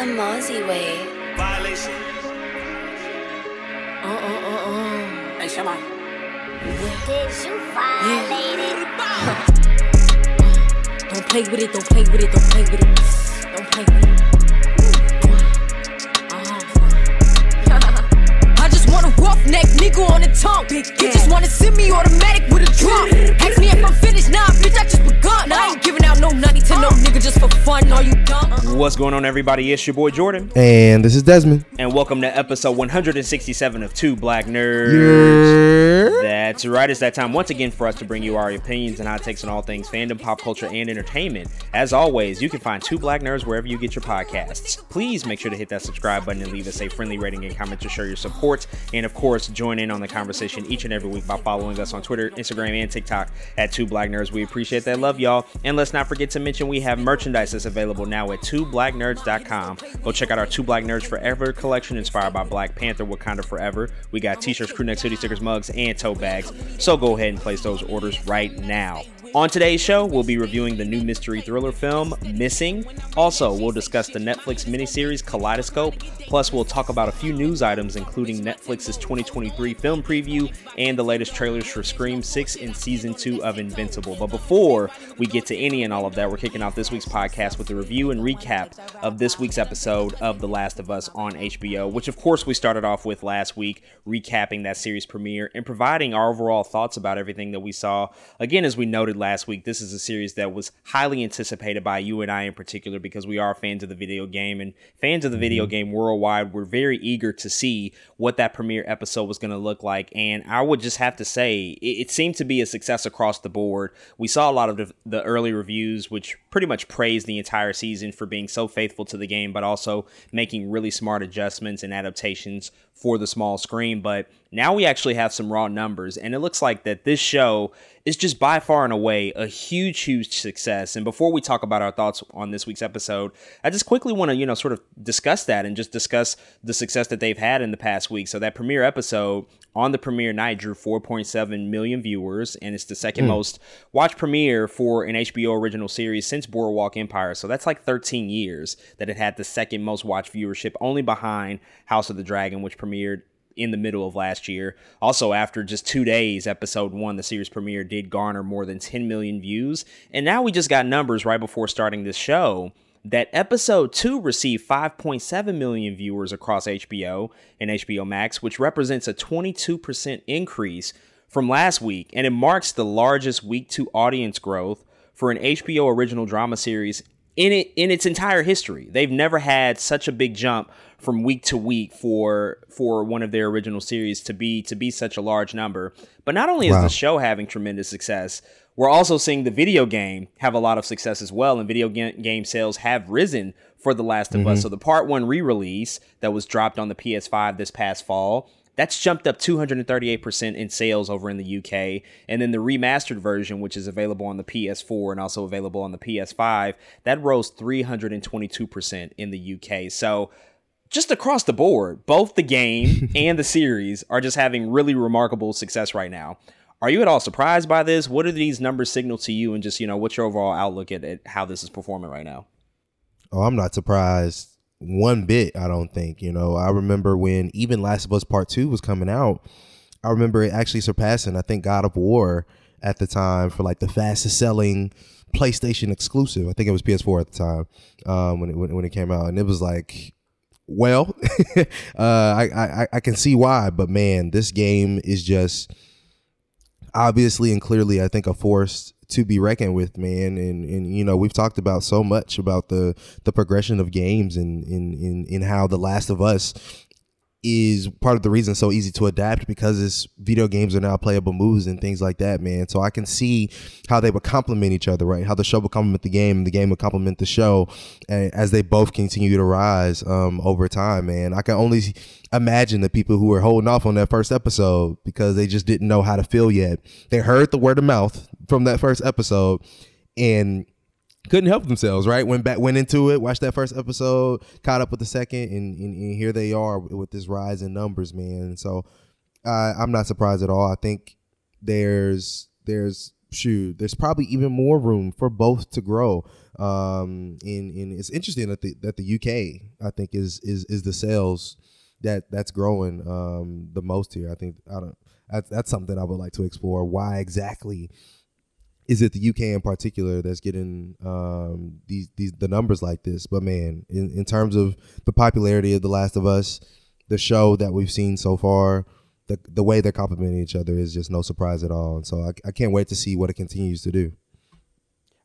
The Mozzie way. Violation. Uh uh uh uh. Hey, Shema. Did you violate it? Don't play with it, don't play with it, don't play with it. Don't play with it. Just want nigga on the tongue. You just wanna send me automatic with a drum. Ask me if I'm finished, nah, bitch, I just begun. I ain't giving out no nutty to no nigga just for fun. Are you dumb? What's going on, everybody? It's your boy Jordan, And this is Desmond. and welcome to episode 167 of Two Black Nerds. That's right, it's that time once again for us to bring you our opinions and hot takes on all things fandom, pop culture, and entertainment. As always, you can find Two Black Nerds wherever you get your podcasts. Please make sure to hit that subscribe button and leave us a friendly rating and comment to show your support. And of course, join in on the conversation each and every week by following us on Twitter, Instagram, and TikTok at Two Black Nerds. We appreciate that love, y'all. And let's not forget to mention we have merchandise that's available now at twoblacknerds.com. Go check out our Two Black Nerds Forever collection inspired by Black Panther Wakanda Forever. We got t-shirts, crew necks, hoodie stickers, mugs, and tote bags. So go ahead and place those orders right now. On today's show, we'll be reviewing the new mystery thriller film, Missing. Also, we'll discuss the Netflix miniseries Kaleidoscope. Plus, we'll talk about a few news items, including Netflix's 2023 film preview and the latest trailers for Scream 6 and Season 2 of Invincible. But before we get to any and all of that, we're kicking off this week's podcast with a review and recap of this week's episode of The Last of Us on HBO, which, of course, we started off with last week, recapping that series premiere and providing our overall thoughts about everything that we saw. Again, as we noted last week, this is a series that was highly anticipated by you and I in particular because we are fans of the video game and fans of the video mm-hmm. game worldwide. We're very eager to see what that premiere episode was going to look like. And I would just have to say, it, it seemed to be a success across the board. We saw a lot of the, the early reviews, which pretty much praised the entire season for being so faithful to the game, but also making really smart adjustments and adaptations for the small screen. But now we actually have some raw numbers, and it looks like that this show is just by far and away a huge, huge success. And before we talk about our thoughts on this week's episode, I just quickly want to, you know, sort of discuss that and just discuss the success that they've had in the past week. So that premiere episode on the premiere night drew 4.7 million viewers, and it's the second hmm. most watched premiere for an HBO original series since Boardwalk Empire. So that's like 13 years that it had the second most watched viewership, only behind House of the Dragon, which premiered in the middle of last year. Also, after just two days, episode one, the series premiere did garner more than 10 million views. And now we just got numbers right before starting this show that episode 2 received 5.7 million viewers across HBO and HBO Max, which represents a 22% increase from last week, and it marks the largest week 2 audience growth for an HBO original drama series in it in its entire history. They've never had such a big jump from week to week for for one of their original series to be to be such a large number. But not only is the show having tremendous success, we're also seeing the video game have a lot of success as well, and video game sales have risen for The Last of Us. Mm-hmm. So the Part One re-release that was dropped on the PS5 this past fall. That's jumped up 238% in sales over in the UK. And then the remastered version, which is available on the PS4 and also available on the PS5, that rose 322% in the UK. So just across the board, both the game and the series are just having really remarkable success right now. Are you at all surprised by this? What do these numbers signal to you? And just, you know, what's your overall outlook at, at how this is performing right now? Oh, I'm not surprised one bit, I don't think. You know, I remember when even Last of Us Part 2 was coming out, I remember it actually surpassing, I think, God of War at the time for like the fastest selling PlayStation exclusive. I think it was PS4 at the time um, when, it, when, it came out. And it was like, well, uh, I, I, I can see why, but man, this game is just obviously and clearly, I think, a force to be reckoned with, man. And and you know, we've talked about so much about the the progression of games and in in in how The Last of Us is part of the reason so easy to adapt because it's video games are now playable moves and things like that, man. So I can see how they would complement each other, right? How the show would complement the game and the game would complement the show as they both continue to rise um, over time, man. I can only imagine the people who were holding off on that first episode because they just didn't know how to feel yet. They heard the word of mouth from that first episode and couldn't help themselves, right? Went back, went into it, watched that first episode, caught up with the second, and, and, and here they are with this rise in numbers, man. So uh, I'm not surprised at all. I think there's there's shoot, there's probably even more room for both to grow. Um, and, and it's interesting that the that the UK I think is is is the sales that that's growing um the most here. I think I don't that's that's something I would like to explore. Why exactly is it the UK in particular that's getting um these these the numbers like this? But man, in, in terms of the popularity of The Last of Us, the show that we've seen so far, the the way they're complimenting each other is just no surprise at all. And so I, I can't wait to see what it continues to do.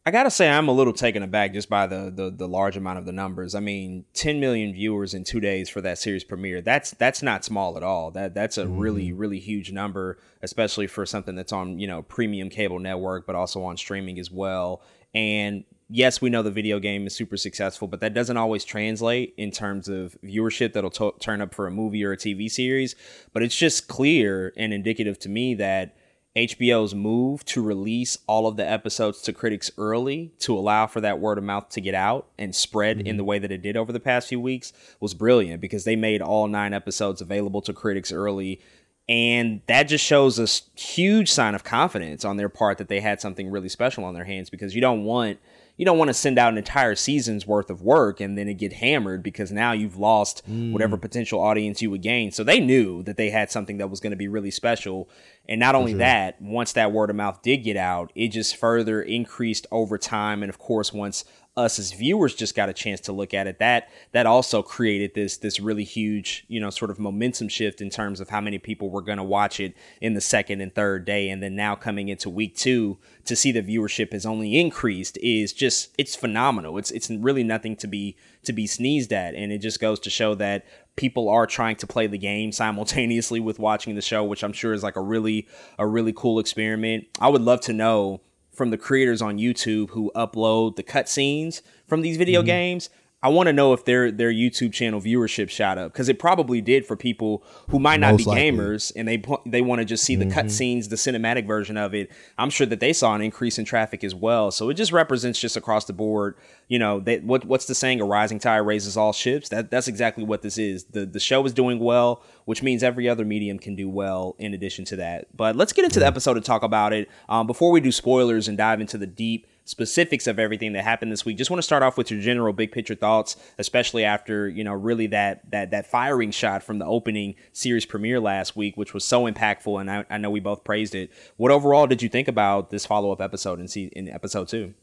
I gotta say, I'm a little taken aback just by the, the the large amount of the numbers. I mean, 10 million viewers in two days for that series premiere. That's that's not small at all. That that's a mm-hmm. really really huge number, especially for something that's on you know premium cable network, but also on streaming as well. And yes, we know the video game is super successful, but that doesn't always translate in terms of viewership that'll t- turn up for a movie or a TV series. But it's just clear and indicative to me that HBO's move to release all of the episodes to critics early to allow for that word of mouth to get out and spread mm-hmm. in the way that it did over the past few weeks was brilliant because they made all nine episodes available to critics early. And that just shows a huge sign of confidence on their part that they had something really special on their hands because you don't want you don't want to send out an entire season's worth of work and then it get hammered because now you've lost mm. whatever potential audience you would gain. So they knew that they had something that was going to be really special. And not only that, once that word of mouth did get out, it just further increased over time. And of course, once us as viewers just got a chance to look at it that that also created this this really huge you know sort of momentum shift in terms of how many people were going to watch it in the second and third day. And then now coming into week 2 to see the viewership has only increased is just it's phenomenal. It's it's really nothing to be to be sneezed at. And it just goes to show that people are trying to play the game simultaneously with watching the show which I'm sure is like a really a really cool experiment. I would love to know from the creators on YouTube who upload the cutscenes from these video mm-hmm. games I want to know if their their YouTube channel viewership shot up because it probably did for people who might not Most be likely. gamers and they they want to just see the mm-hmm. cutscenes, the cinematic version of it. I'm sure that they saw an increase in traffic as well. So it just represents just across the board. You know, they, what what's the saying? A rising tide raises all ships. That that's exactly what this is. The the show is doing well, which means every other medium can do well in addition to that. But let's get into the episode and talk about it. Um, before we do spoilers and dive into the deep specifics of everything that happened this week. Just want to start off with your general big picture thoughts, especially after you know really that that that firing shot from the opening series premiere last week, which was so impactful, and I, I know we both praised it. What overall did you think about this follow up episode in see in episode two?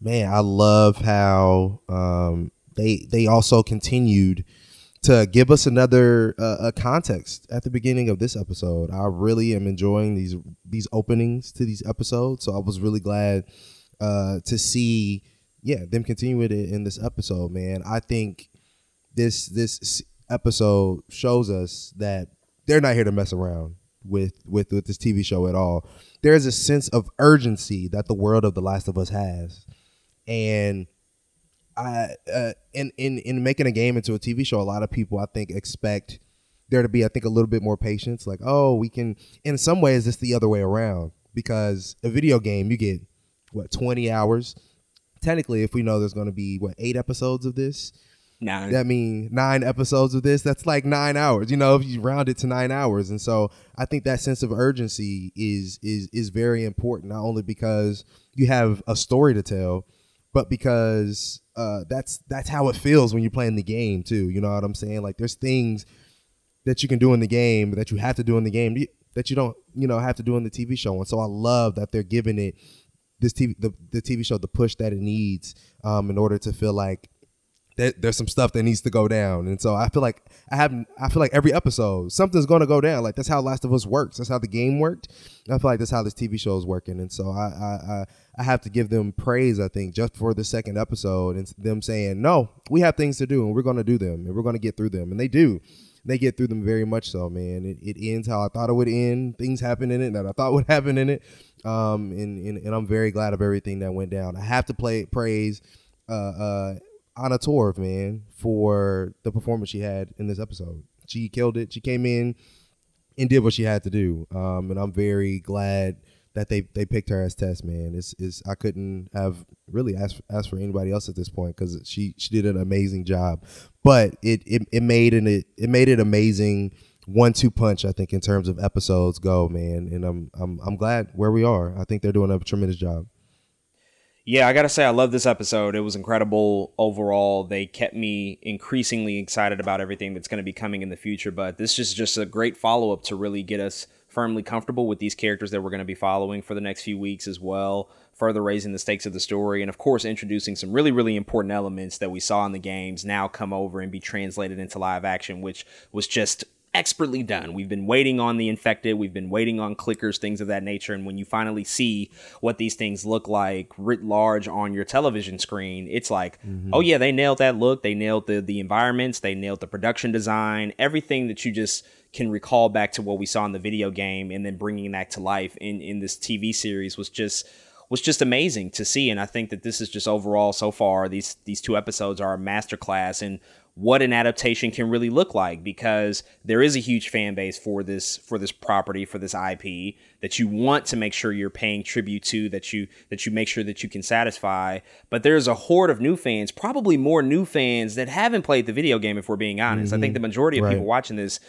Man, I love how um, they they also continued to give us another uh, a context at the beginning of this episode. I really am enjoying these these openings to these episodes, so I was really glad uh, to see, yeah, them continue with it in this episode, man. I think this this episode shows us that they're not here to mess around with with with this TV show at all. There is a sense of urgency that the world of The Last of Us has, and I uh, in in in making a game into a TV show, a lot of people I think expect there to be I think a little bit more patience. Like, oh, we can. In some ways, it's the other way around because a video game you get what 20 hours. Technically, if we know there's going to be what eight episodes of this, nine. That mean nine episodes of this. That's like nine hours. You know, if you round it to nine hours, and so I think that sense of urgency is is is very important. Not only because you have a story to tell, but because uh, that's that's how it feels when you're playing the game too. You know what I'm saying? Like there's things that you can do in the game that you have to do in the game that you don't you know have to do in the TV show. And so I love that they're giving it this TV the, the TV show the push that it needs um, in order to feel like there's some stuff that needs to go down. And so I feel like I have I feel like every episode something's going to go down. Like that's how Last of Us works. That's how the game worked. And I feel like that's how this TV show is working. And so I I I, I have to give them praise. I think just for the second episode and them saying no, we have things to do and we're going to do them and we're going to get through them. And they do they get through them very much so, man. It, it ends how I thought it would end. Things happen in it that I thought would happen in it. Um, and, and, and I'm very glad of everything that went down. I have to play praise uh, uh, Anna Torv, man, for the performance she had in this episode. She killed it. She came in and did what she had to do. Um, and I'm very glad that they they picked her as Tess, man. It's is I couldn't have really asked asked for anybody else at this point because she she did an amazing job. But it, it it made an it, it made it amazing one-two punch. I think in terms of episodes go, man, and I'm I'm I'm glad where we are. I think they're doing a tremendous job. Yeah, I gotta say, I love this episode. It was incredible overall. They kept me increasingly excited about everything that's going to be coming in the future. But this is just a great follow up to really get us firmly comfortable with these characters that we're going to be following for the next few weeks as well. Further raising the stakes of the story, and of course, introducing some really, really important elements that we saw in the games now come over and be translated into live action, which was just expertly done. We've been waiting on the infected, we've been waiting on clickers, things of that nature. And when you finally see what these things look like writ large on your television screen, it's like, mm-hmm. oh yeah, they nailed that look. They nailed the the environments. They nailed the production design. Everything that you just can recall back to what we saw in the video game, and then bringing that to life in in this TV series was just was just amazing to see and I think that this is just overall so far these these two episodes are a masterclass in what an adaptation can really look like because there is a huge fan base for this for this property for this IP that you want to make sure you're paying tribute to that you that you make sure that you can satisfy but there's a horde of new fans probably more new fans that haven't played the video game if we're being honest mm-hmm. I think mm-hmm. the majority of right. people watching this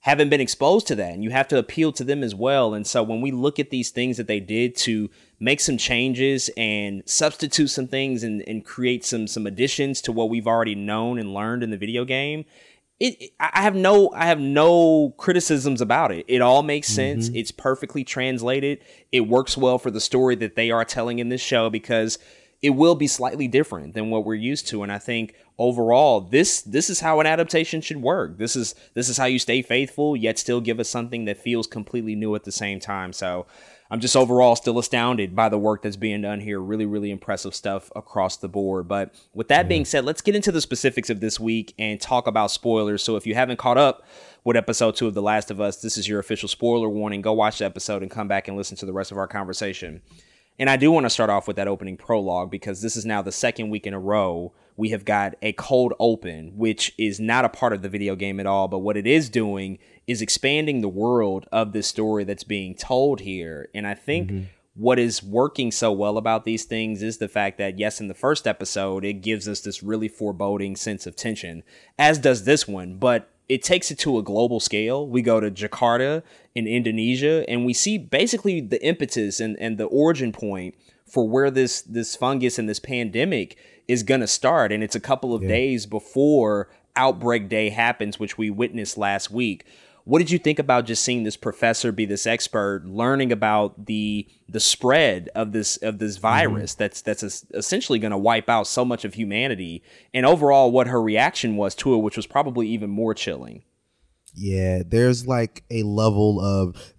haven't been exposed to that and you have to appeal to them as well and so when we look at these things that they did to make some changes and substitute some things and, and create some some additions to what we've already known and learned in the video game it, I have no I have no criticisms about it. It all makes sense. Mm-hmm. It's perfectly translated. It works well for the story that they are telling in this show because it will be slightly different than what we're used to and I think overall this this is how an adaptation should work. This is this is how you stay faithful yet still give us something that feels completely new at the same time. So I'm just overall still astounded by the work that's being done here. Really, really impressive stuff across the board. But with that being said, let's get into the specifics of this week and talk about spoilers. So if you haven't caught up with episode two of The Last of Us, this is your official spoiler warning. Go watch the episode and come back and listen to the rest of our conversation. And I do want to start off with that opening prologue because this is now the second week in a row we have got a cold open, which is not a part of the video game at all. But what it is doing is expanding the world of this story that's being told here. And I think. Mm-hmm. What is working so well about these things is the fact that, yes, in the first episode, it gives us this really foreboding sense of tension, as does this one. But it takes it to a global scale. We go to Jakarta in Indonesia and we see basically the impetus and, and the origin point for where this this fungus and this pandemic is going to start and it's a couple of yeah. days before outbreak day happens which we witnessed last week what did you think about just seeing this professor be this expert learning about the the spread of this of this mm-hmm. virus mm-hmm. that's that's essentially going to wipe out so much of humanity and overall what her reaction was to it which was probably even more chilling yeah there's like a level of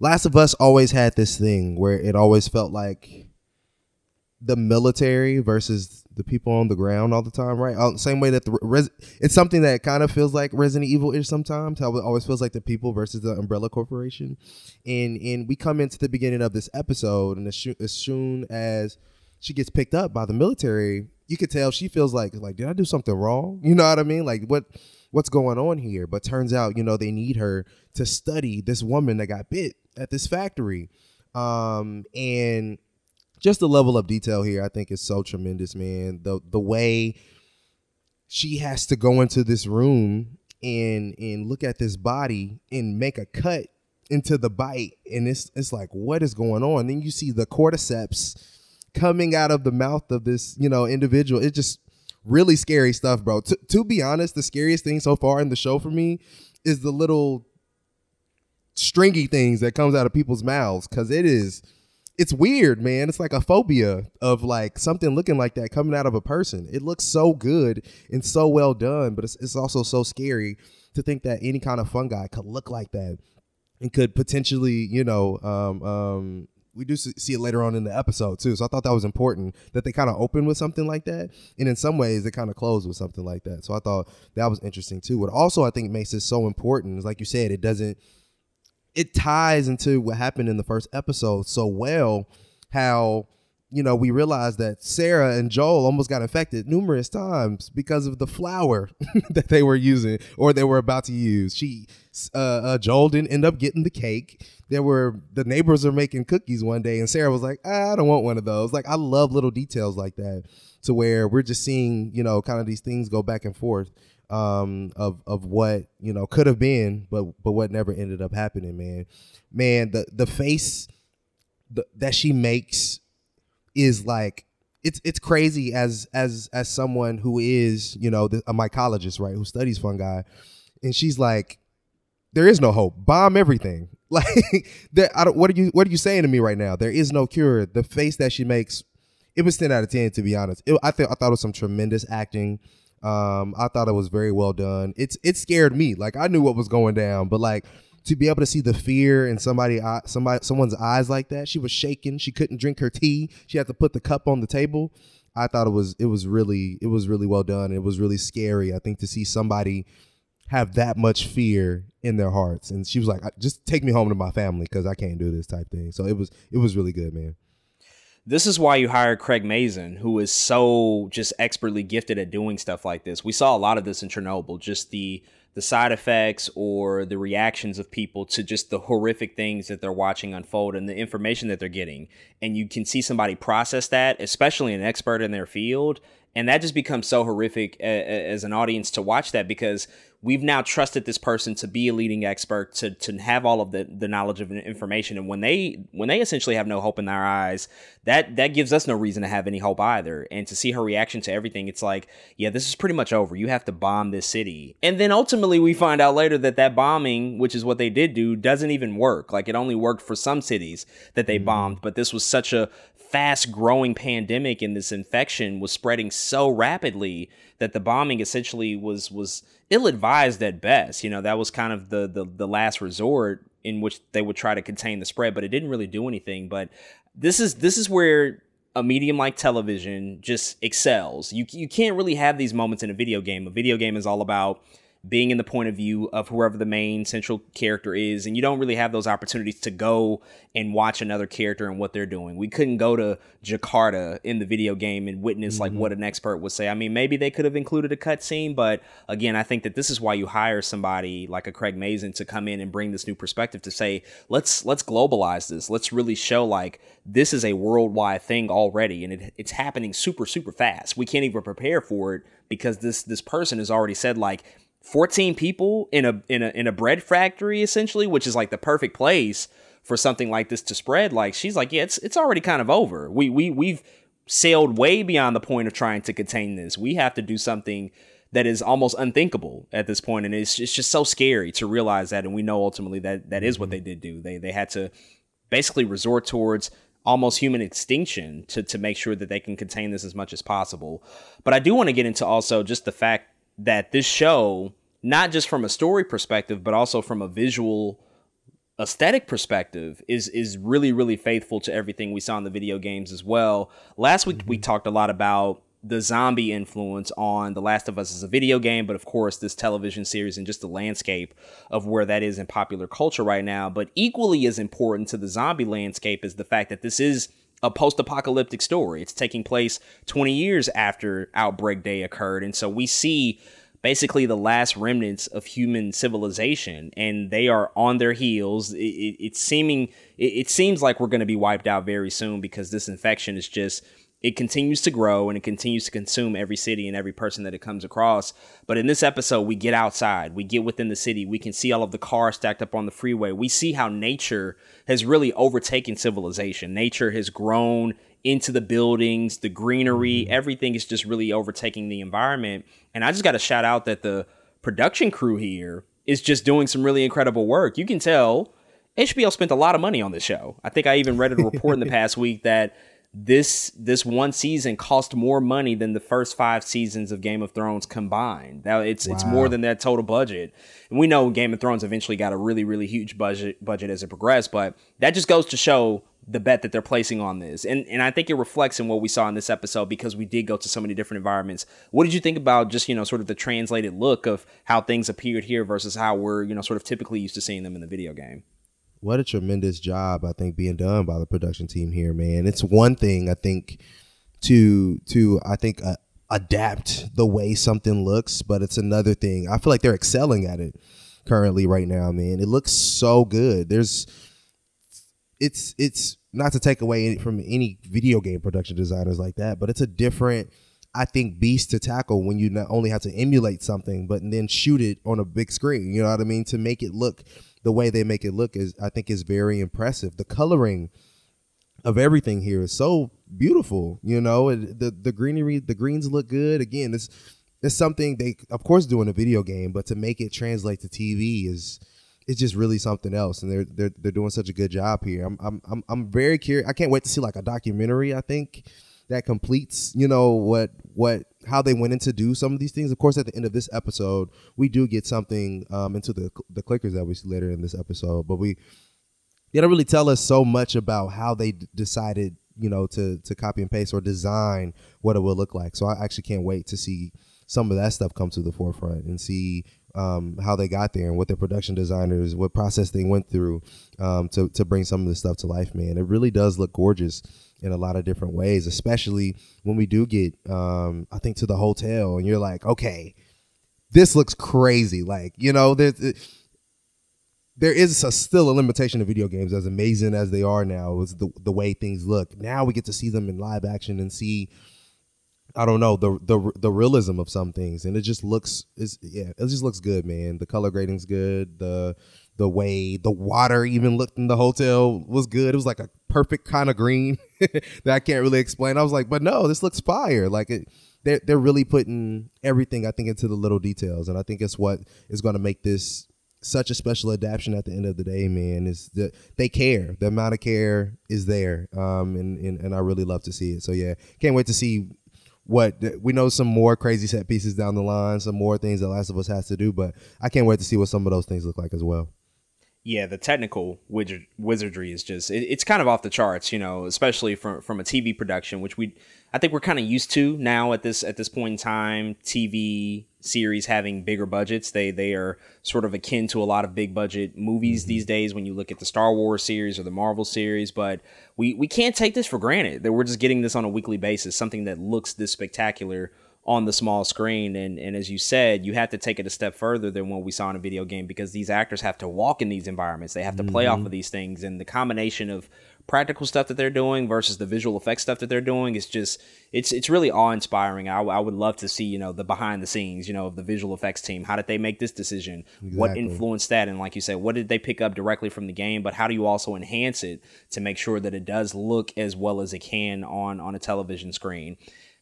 last of us always had this thing where it always felt like the military versus the people on the ground all the time, right? Uh, same way that the res- it's something that kind of feels like Resident Evil is sometimes. How it always feels like the people versus the Umbrella Corporation, and and we come into the beginning of this episode, and as, as soon as she gets picked up by the military, you could tell she feels like like did I do something wrong? You know what I mean? Like what what's going on here? But turns out you know they need her to study this woman that got bit at this factory, um, and just the level of detail here, I think, is so tremendous, man. The the way she has to go into this room and and look at this body and make a cut into the bite, and it's it's like, what is going on? Then you see the cordyceps coming out of the mouth of this, you know, individual. It's just really scary stuff, bro. T- to be honest, the scariest thing so far in the show for me is the little stringy things that comes out of people's mouths because it is it's weird, man. It's like a phobia of like something looking like that coming out of a person. It looks so good and so well done, but it's, it's also so scary to think that any kind of fungi could look like that and could potentially, you know, um, um, we do see it later on in the episode too. So I thought that was important that they kind of open with something like that, and in some ways they kind of close with something like that. So I thought that was interesting too. What also I think makes it so important is, like you said, it doesn't it ties into what happened in the first episode so well how you know, we realized that Sarah and Joel almost got infected numerous times because of the flour that they were using or they were about to use. She, uh, uh, Joel didn't end up getting the cake. There were the neighbors are making cookies one day, and Sarah was like, ah, "I don't want one of those." Like, I love little details like that, to where we're just seeing, you know, kind of these things go back and forth um, of of what you know could have been, but but what never ended up happening. Man, man, the the face the, that she makes is like it's it's crazy as as as someone who is you know a mycologist right who studies fungi and she's like there is no hope. Bomb everything. Like there, I don't, what are you what are you saying to me right now? There is no cure. The face that she makes it was 10 out of 10 to be honest. It, i think i thought it was some tremendous acting um i thought it was very well done it's it scared me like i knew what was going down but like to be able to see the fear in somebody somebody someone's eyes like that. She was shaking. She couldn't drink her tea. She had to put the cup on the table. I thought it was it was really it was really well done. It was really scary. I think to see somebody have that much fear in their hearts. And she was like, "Just take me home to my family because I can't do this type thing." So it was it was really good, man. This is why you hired Craig Mazin, who is so just expertly gifted at doing stuff like this. We saw a lot of this in Chernobyl, just the the side effects or the reactions of people to just the horrific things that they're watching unfold and the information that they're getting. And you can see somebody process that, especially an expert in their field. And that just becomes so horrific as an audience to watch that because we've now trusted this person to be a leading expert to to have all of the the knowledge of information. And when they when they essentially have no hope in their eyes that that gives us no reason to have any hope either. And to see her reaction to everything it's like yeah this is pretty much over. You have to bomb this city. And then ultimately we find out later that that bombing which is what they did do doesn't even work. Like it only worked for some cities that they mm-hmm. bombed but this was such a fast growing pandemic and this infection was spreading so rapidly that the bombing essentially was was ill advised at best. You know, that was kind of the, the the last resort in which they would try to contain the spread, but it didn't really do anything. But this is this is where a medium like television just excels. You you can't really have these moments in a video game. A video game is all about being in the point of view of whoever the main central character is and you don't really have those opportunities to go and watch another character and what they're doing. We couldn't go to jakarta in the video game and witness mm-hmm. like what an expert would say. I mean maybe they could have included a cutscene but again i think that this is why you hire somebody like a craig mazin to come in and bring this new perspective to say let's let's globalize this. Let's really show like this is a worldwide thing already and it, it's happening super super fast. We can't even prepare for it because this this person has already said like 14 people in a in a in a bread factory essentially, which is like the perfect place for something like this to spread. Like she's like, yeah, it's it's already kind of over. We we we've sailed way beyond the point of trying to contain this. We have to do something that is almost unthinkable at this point, and it's it's just so scary to realize that. And we know ultimately that that is what mm-hmm. they did do. They they had to basically resort towards almost human extinction to to make sure that they can contain this as much as possible. But I do want to get into also just the fact that this show, not just from a story perspective, but also from a visual aesthetic perspective is is really really faithful to everything we saw in the video games as well. Last week mm-hmm. we talked a lot about the zombie influence on The Last of Us as a video game, but of course this television series and just the landscape of where that is in popular culture right now. But equally as important to the zombie landscape is the fact that this is a post-apocalyptic story. It's taking place 20 years after Outbreak Day occurred, and so we see basically the last remnants of human civilization, and they are on their heels. It, it, it's seeming it, it seems like we're going to be wiped out very soon because this infection is just it continues to grow and it continues to consume every city and every person that it comes across. But in this episode, we get outside, we get within the city, we can see all of the cars stacked up on the freeway. We see how nature has really overtaken civilization. Nature has grown into the buildings, the greenery, mm-hmm. everything is just really overtaking the environment. And I just got to shout out that the production crew here is just doing some really incredible work. You can tell HBO spent a lot of money on this show. I think I even read a report in the past week that this this one season cost more money than the first five seasons of Game of Thrones combined. Now it's wow. it's more than that total budget. And we know Game of Thrones eventually got a really really huge budget budget as it progressed, but that just goes to show the bet that they're placing on this. And and I think it reflects in what we saw in this episode because we did go to so many different environments. What did you think about just, you know, sort of the translated look of how things appeared here versus how we're, you know, sort of typically used to seeing them in the video game? What a tremendous job I think being done by the production team here, man. It's one thing I think to to I think uh, adapt the way something looks, but it's another thing. I feel like they're excelling at it currently right now, man. It looks so good. There's it's it's not to take away from any video game production designers like that, but it's a different I think beast to tackle when you not only have to emulate something but then shoot it on a big screen. You know what I mean? To make it look the way they make it look is I think is very impressive. The coloring of everything here is so beautiful. You know, the the greenery, the greens look good. Again, it's it's something they of course do in a video game, but to make it translate to TV is it's just really something else. And they're they're they're doing such a good job here. I'm I'm I'm, I'm very curious. I can't wait to see like a documentary. I think that completes you know what what how they went into do some of these things. Of course, at the end of this episode, we do get something um, into the the clickers that we see later in this episode, but we they don't really tell us so much about how they d- decided you know to to copy and paste or design what it will look like. So I actually can't wait to see some of that stuff come to the forefront and see um, how they got there and what their production designers, what process they went through um, to to bring some of this stuff to life. Man, it really does look gorgeous in a lot of different ways, especially when we do get, um, I think, to the hotel and you're like, okay, this looks crazy. Like, you know, there's, there is a, still a limitation of video games, as amazing as they are now, is the, the way things look. Now we get to see them in live action and see, I don't know, the the the realism of some things, and it just looks, is yeah, it just looks good, man. The color grading's good. The the way the water even looked in the hotel was good. It was like a perfect kind of green that I can't really explain. I was like, but no, this looks fire. Like it, they're they're really putting everything I think into the little details, and I think it's what is going to make this such a special adaptation at the end of the day, man. Is that they care. The amount of care is there, um, and, and and I really love to see it. So yeah, can't wait to see what we know some more crazy set pieces down the line, some more things that Last of Us has to do, but I can't wait to see what some of those things look like as well. Yeah, the technical wizard, wizardry is just it, it's kind of off the charts, you know, especially from from a TV production, which we I think we're kind of used to now at this at this point in time. TV series having bigger budgets, they they are sort of akin to a lot of big budget movies mm-hmm. these days. When you look at the Star Wars series or the Marvel series, but we we can't take this for granted that we're just getting this on a weekly basis, something that looks this spectacular on the small screen. And, and as you said, you have to take it a step further than what we saw in a video game because these actors have to walk in these environments. They have to mm-hmm. play off mm-hmm. of these things. And the combination of practical stuff that they're doing versus the visual effects stuff that they're doing is just it's it's really awe-inspiring. I, I would love to see you know the behind the scenes you know of the visual effects team. How did they make this decision? Exactly. what influenced that? And like you said what did they pick up directly from the game? But how do you also enhance it to make sure that it does look as well as it can on on a television screen?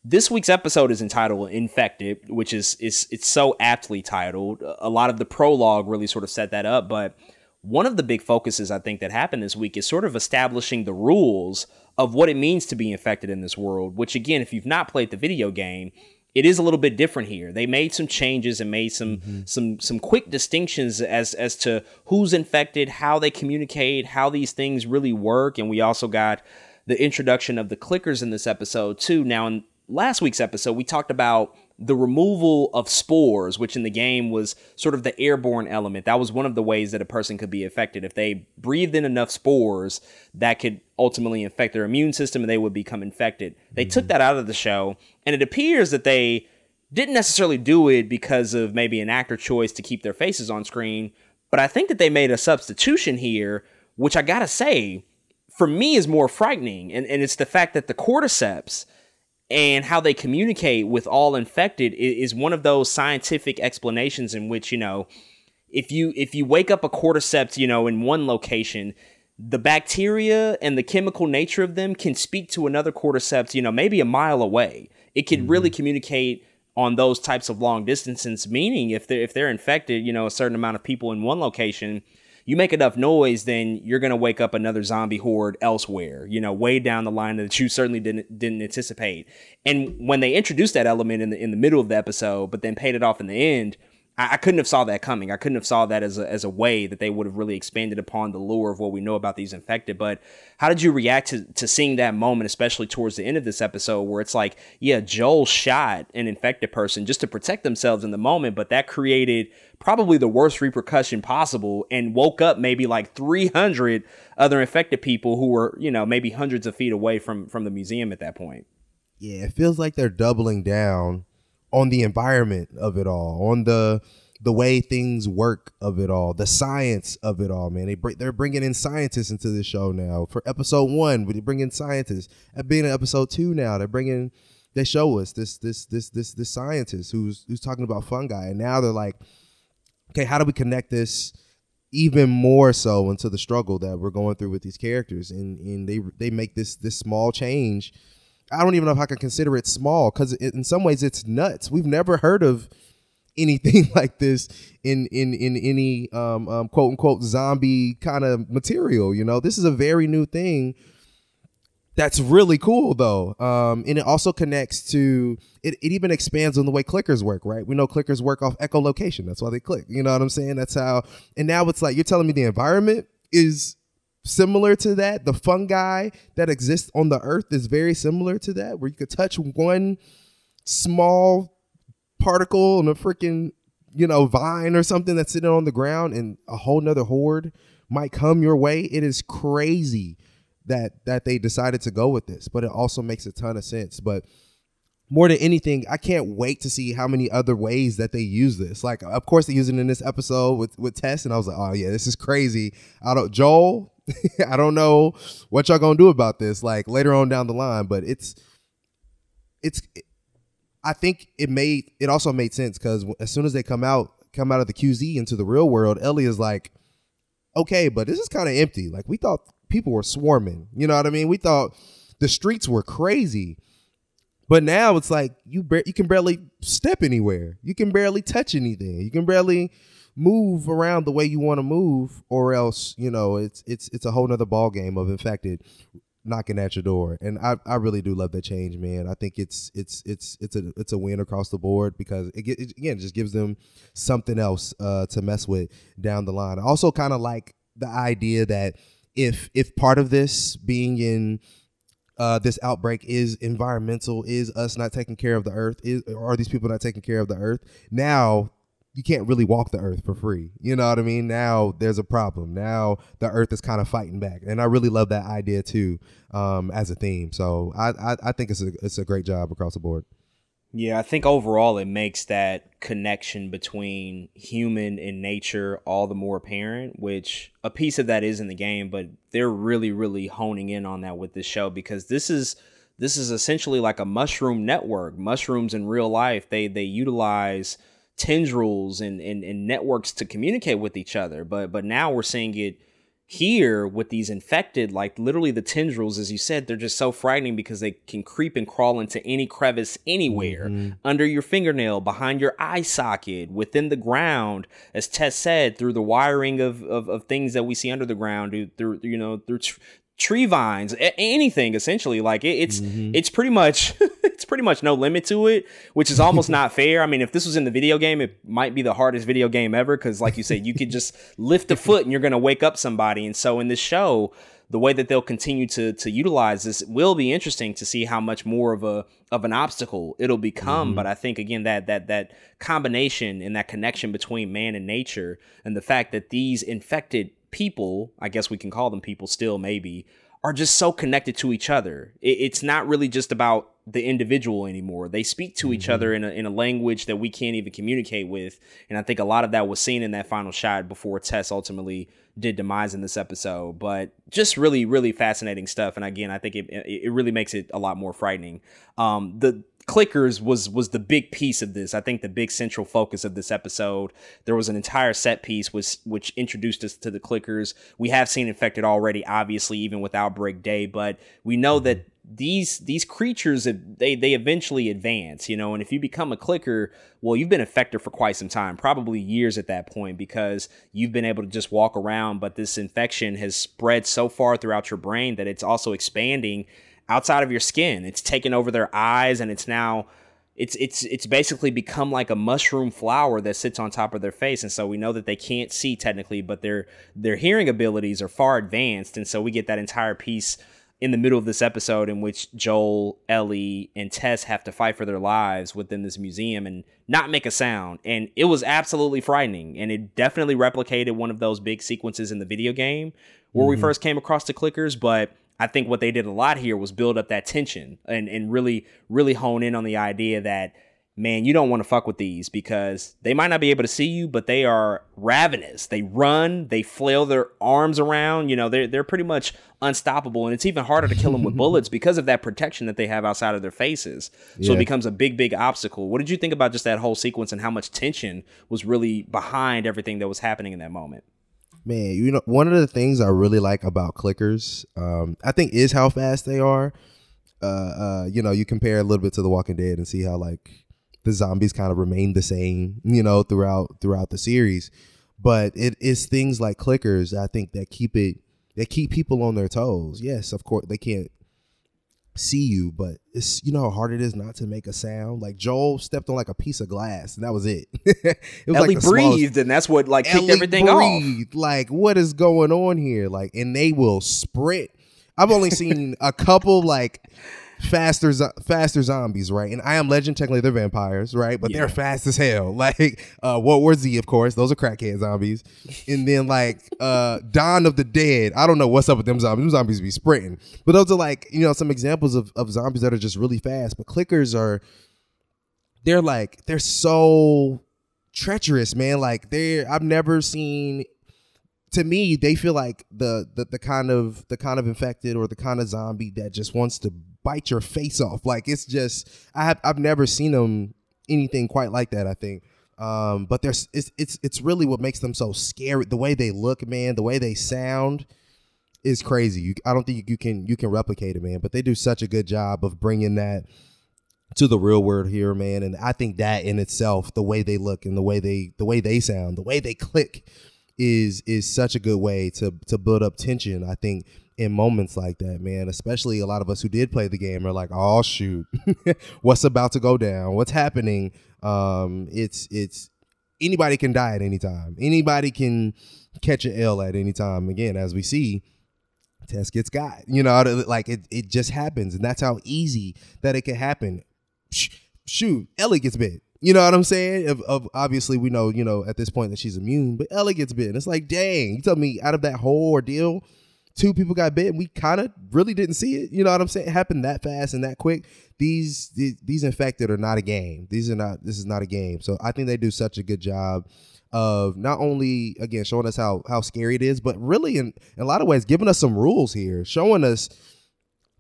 This week's episode is entitled "Infected," which is is it's so aptly titled. A lot of the prologue really sort of set that up, but one of the big focuses I think that happened this week is sort of establishing the rules of what it means to be infected in this world. Which again, if you've not played the video game, it is a little bit different here. They made some changes and made some mm-hmm. some some quick distinctions as as to who's infected, how they communicate, how these things really work, and we also got the introduction of the clickers in this episode too. Now, in last week's episode, we talked about the removal of spores, which in the game was sort of the airborne element. That was one of the ways that a person could be affected. If they breathed in enough spores, that could ultimately infect their immune system and they would become infected. They mm-hmm. took that out of the show, and it appears that they didn't necessarily do it because of maybe an actor choice to keep their faces on screen, but I think that they made a substitution here, which I gotta say, for me is more frightening. And, and it's the fact that the cordyceps and how they communicate with all infected is one of those scientific explanations in which you know if you if you wake up a cordyceps you know in one location the bacteria and the chemical nature of them can speak to another cordyceps you know maybe a mile away it can mm-hmm. really communicate on those types of long distances meaning if they're if they're infected you know a certain amount of people in one location you make enough noise, then you're gonna wake up another zombie horde elsewhere, you know, way down the line that you certainly didn't didn't anticipate. And when they introduced that element in the in the middle of the episode, but then paid it off in the end, I, I, couldn't have saw that coming. I couldn't have saw that as a, as a way that they would have really expanded upon the lore of what we know about these infected. But how did you react to, to seeing that moment, especially towards the end of this episode, where it's like, yeah, Joel shot an infected person just to protect themselves in the moment, but that created probably the worst repercussion possible and woke up maybe like 300 other infected people who were, you know, maybe hundreds of feet away from from the museum at that point. Yeah, it feels like they're doubling down on the environment of it all, on the the way things work of it all, the science of it all, man. They br- they're bringing in scientists into the show now. For episode one, they bring in scientists. At being in episode two now, they're bringing they show us this this this this this scientist who's who's talking about fungi, and now they're like, okay, how do we connect this even more so into the struggle that we're going through with these characters? And and they they make this this small change I don't even know if I can consider it small because in some ways it's nuts. We've never heard of anything like this in in in any um, um, quote unquote zombie kind of material. You know, this is a very new thing. That's really cool though, um, and it also connects to it. It even expands on the way clickers work, right? We know clickers work off echolocation. That's why they click. You know what I'm saying? That's how. And now it's like you're telling me the environment is similar to that. The fungi that exists on the earth is very similar to that, where you could touch one small particle on a freaking, you know, vine or something that's sitting on the ground and a whole nother horde might come your way. It is crazy that that they decided to go with this, but it also makes a ton of sense. But more than anything, I can't wait to see how many other ways that they use this. Like, of course, they use it in this episode with with Tess, and I was like, oh yeah, this is crazy. I don't Joel, I don't know what y'all gonna do about this like later on down the line, but it's it's I think it made it also made sense because as soon as they come out come out of the QZ into the real world, Ellie is like, okay, but this is kind of empty. Like we thought people were swarming. You know what I mean? We thought the streets were crazy. But now it's like you you can barely step anywhere. You can barely touch anything. You can barely move around the way you want to move, or else you know it's it's it's a whole nother ball game of infected knocking at your door. And I, I really do love that change, man. I think it's it's it's it's a it's a win across the board because it, it again just gives them something else uh, to mess with down the line. I also kind of like the idea that if if part of this being in uh, this outbreak is environmental, is us not taking care of the earth, is are these people not taking care of the earth? Now you can't really walk the earth for free. You know what I mean? Now there's a problem. Now the earth is kind of fighting back, and I really love that idea too um, as a theme. So I, I, I think it's a it's a great job across the board. Yeah, I think overall it makes that connection between human and nature all the more apparent, which a piece of that is in the game, but they're really, really honing in on that with this show because this is this is essentially like a mushroom network. Mushrooms in real life, they they utilize tendrils and, and, and networks to communicate with each other. But but now we're seeing it here with these infected, like literally the tendrils, as you said, they're just so frightening because they can creep and crawl into any crevice anywhere, mm-hmm. under your fingernail, behind your eye socket, within the ground, as Tess said, through the wiring of, of, of things that we see under the ground, through, you know, through tree vines, anything essentially. Like it, it's mm-hmm. it's pretty much it's pretty much no limit to it, which is almost not fair. I mean, if this was in the video game, it might be the hardest video game ever because, like you said, you could just lift a foot and you're gonna wake up somebody. And so in this show, the way that they'll continue to to utilize this will be interesting to see how much more of a of an obstacle it'll become. Mm-hmm. But I think again that that that combination and that connection between man and nature and the fact that these infected people, I guess we can call them people still, maybe, are just so connected to each other. It, it's not really just about the individual anymore. They speak to mm-hmm. each other in a, in a language that we can't even communicate with. And I think a lot of that was seen in that final shot before Tess ultimately did demise in this episode. But just really, really fascinating stuff. And again, I think it, it really makes it a lot more frightening. Um, the clickers was was the big piece of this. I think the big central focus of this episode. There was an entire set piece which which introduced us to the clickers. We have seen infected already, obviously, even with Outbreak Day, but we know that mm-hmm. these these creatures they they eventually advance, you know. And if you become a clicker, well, you've been infected for quite some time, probably years at that point, because you've been able to just walk around. But this infection has spread so far throughout your brain that it's also expanding outside of your skin. It's taken over their eyes and it's now it's it's it's basically become like a mushroom flower that sits on top of their face and so we know that they can't see technically but their their hearing abilities are far advanced and so we get that entire piece in the middle of this episode in which Joel, Ellie, and Tess have to fight for their lives within this museum and not make a sound. And it was absolutely frightening. And it definitely replicated one of those big sequences in the video game where mm-hmm. we first came across the clickers, but I think what they did a lot here was build up that tension and, and really, really hone in on the idea that, man, you don't want to fuck with these because they might not be able to see you, but they are ravenous. They run, they flail their arms around. You know, they're, they're pretty much unstoppable. And it's even harder to kill them with bullets because of that protection that they have outside of their faces. So yeah. it becomes a big, big obstacle. What did you think about just that whole sequence and how much tension was really behind everything that was happening in that moment? Man, you know, one of the things I really like about clickers, um, I think is how fast they are. Uh, uh, you know, you compare a little bit to The Walking Dead and see how like the zombies kind of remain the same, you know, throughout throughout the series. But it is things like clickers, I think, that keep it that keep people on their toes. Yes, of course, they can't see you, but it's you know how hard it is not to make a sound. Like Joel stepped on like a piece of glass, and that was it. it was Ellie like breathed, smallest... and that's what like kicked Ellie everything breathed. off. Like, what is going on here? Like, and they will sprint. I've only seen a couple like faster faster zombies, right? And I am Legend technically they're vampires, right? But yeah. they're fast as hell. Like uh World War Z, of course, those are crackhead zombies. and then like uh Dawn of the Dead. I don't know what's up with them zombies. Them zombies be sprinting. But those are like, you know, some examples of, of zombies that are just really fast. But clickers are they're like they're so treacherous, man. Like they're I've never seen to me, they feel like the, the the kind of the kind of infected or the kind of zombie that just wants to bite your face off. Like it's just I have I've never seen them anything quite like that. I think. Um, but there's it's it's it's really what makes them so scary. The way they look, man, the way they sound is crazy. You, I don't think you can you can replicate it, man. But they do such a good job of bringing that to the real world here, man. And I think that in itself, the way they look and the way they the way they sound, the way they click, is is such a good way to to build up tension. I think in moments like that, man, especially a lot of us who did play the game are like, "Oh shoot, what's about to go down? What's happening?" Um, it's it's anybody can die at any time. Anybody can catch an L at any time. Again, as we see, Tess gets got. You know, like it it just happens, and that's how easy that it can happen. Shoot, Ellie gets bit. You know what I'm saying? Of, of, obviously we know, you know, at this point that she's immune, but Ellie gets bit. It's like, dang, you tell me out of that whole ordeal, two people got bit and we kind of really didn't see it. You know what I'm saying? It happened that fast and that quick. These, these these infected are not a game. These are not this is not a game. So I think they do such a good job of not only again showing us how how scary it is, but really in, in a lot of ways giving us some rules here, showing us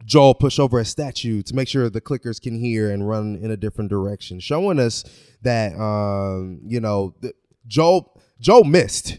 Joel push over a statue to make sure the clickers can hear and run in a different direction, showing us that um, you know Joel Joel missed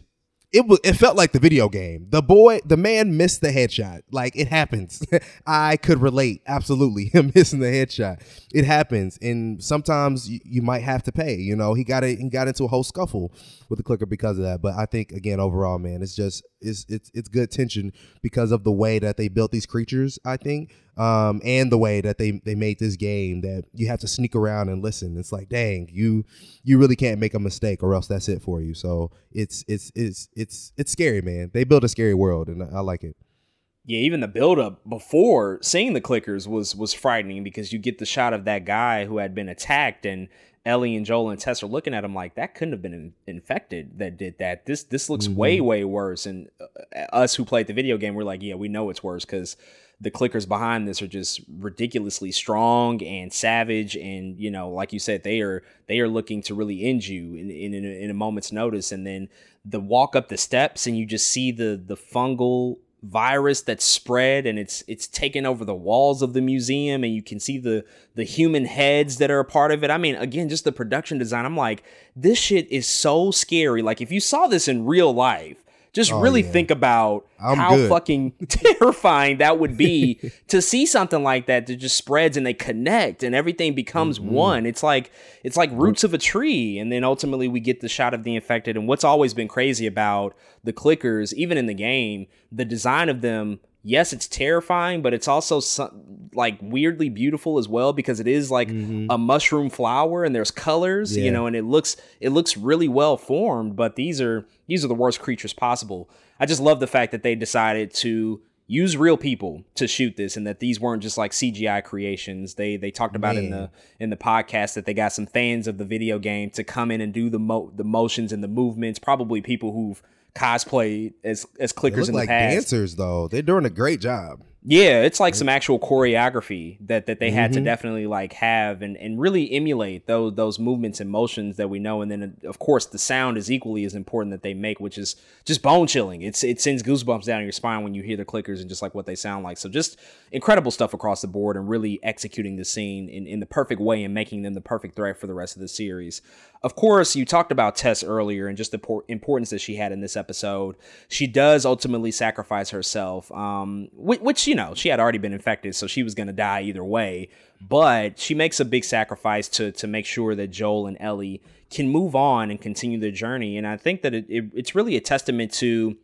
it was it felt like the video game. The boy, the man missed the headshot. Like it happens. I could relate absolutely him missing the headshot. It happens, and sometimes you, you, might have to pay. You know, he got it. he got into a whole scuffle with the clicker because of that. But I think again, overall, man, it's just it's it's it's good tension because of the way that they built these creatures. I think um, and the way that they they made this game that you have to sneak around and listen. It's like, dang, you you really can't make a mistake, or else that's it for you. So it's it's it's it's it's scary, man. They build a scary world, and I, I like it. Yeah, even the buildup before seeing the clickers was was frightening because you get the shot of that guy who had been attacked, and Ellie and Joel and Tess are looking at him like that couldn't have been in- infected that did that. This this looks mm-hmm. way way worse. And uh, us who played the video game, we're like, yeah, we know it's worse because the clickers behind this are just ridiculously strong and savage and you know like you said they are they are looking to really end you in in, in, a, in a moment's notice and then the walk up the steps and you just see the the fungal virus that's spread and it's it's taken over the walls of the museum and you can see the the human heads that are a part of it. I mean, again, just the production design. I'm like, this shit is so scary. Like if you saw this in real life, just oh, really yeah. think about I'm how good. fucking terrifying that would be to see something like that that just spreads and they connect and everything becomes Mm-hmm. one. It's like it's like roots of a tree, and then ultimately we get the shot of the infected. And what's always been crazy about the clickers, even in the game, the design of them. Yes, it's terrifying, but it's also some, like weirdly beautiful as well because it is like mm-hmm. a mushroom flower and there's colors, you know, and it looks it looks really well formed. But these are these are the worst creatures possible. I just love the fact that they decided to use real people to shoot this and that these weren't just like CGI creations. They they talked about in the in the podcast that they got some fans of the video game to come in and do the mo- the motions and the movements, probably people who've cosplayed as as clickers in the like past. dancers though. They're doing a great job. Yeah, it's like some actual choreography that that they had Mm-hmm. to definitely like have and, and really emulate those those movements and motions that we know. And then of course the sound is equally as important that they make, which is just bone chilling. It's it sends goosebumps down your spine when you hear the clickers and just like what they sound like. So just incredible stuff across the board and really executing the scene in, in the perfect way and making them the perfect threat for the rest of the series. Of course, you talked about Tess earlier and just the por- importance that she had in this episode. She does ultimately sacrifice herself, um, which, which you know she had already been infected, so she was going to die either way. But she makes a big sacrifice to to make sure that Joel and Ellie can move on and continue their journey. And I think that it, it it's really a testament to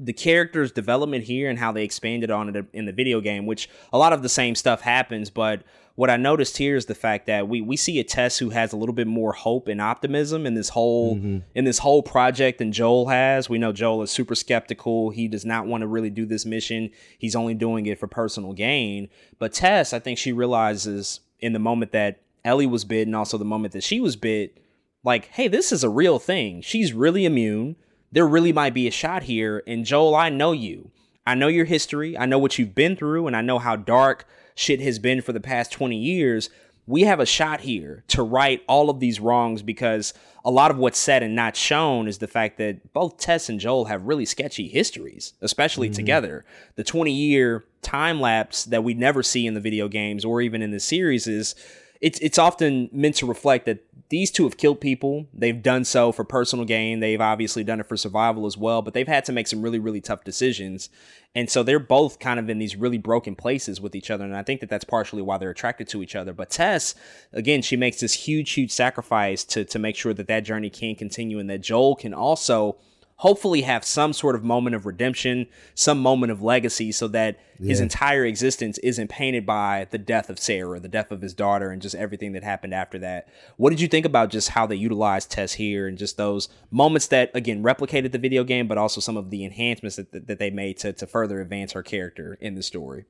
the character's development here and how they expanded on it in the video game, which a lot of the same stuff happens. But what I noticed here is the fact that we we see a Tess who has a little bit more hope and optimism in this whole mm-hmm. in this whole project than Joel has. We know Joel is super skeptical. He does not want to really do this mission. He's only doing it for personal gain. But Tess, I think she realizes in the moment that Ellie was bit and also the moment that she was bit, like, hey, this is a real thing. She's really immune. There really might be a shot here. And Joel, I know you. I know your history. I know what you've been through, and I know how dark shit has been for the past 20 years. We have a shot here to right all of these wrongs because a lot of what's said and not shown is the fact that both Tess and Joel have really sketchy histories, especially mm-hmm. together. The 20 year time lapse that we never see in the video games or even in the series is it's it's often meant to reflect that these two have killed people. They've done so for personal gain. They've obviously done it for survival as well, but they've had to make some really really tough decisions. And so they're both kind of in these really broken places with each other, and I think that that's partially why they're attracted to each other. But Tess, again, she makes this huge huge sacrifice to to make sure that that journey can continue and that Joel can also hopefully have some sort of moment of redemption, some moment of legacy so that his entire existence isn't painted by the death of Sarah, the death of his daughter, and just everything that happened after that. What did you think about just how they utilized Tess here and just those moments that, again, replicated the video game, but also some of the enhancements that, that, that they made to, to further advance her character in the story?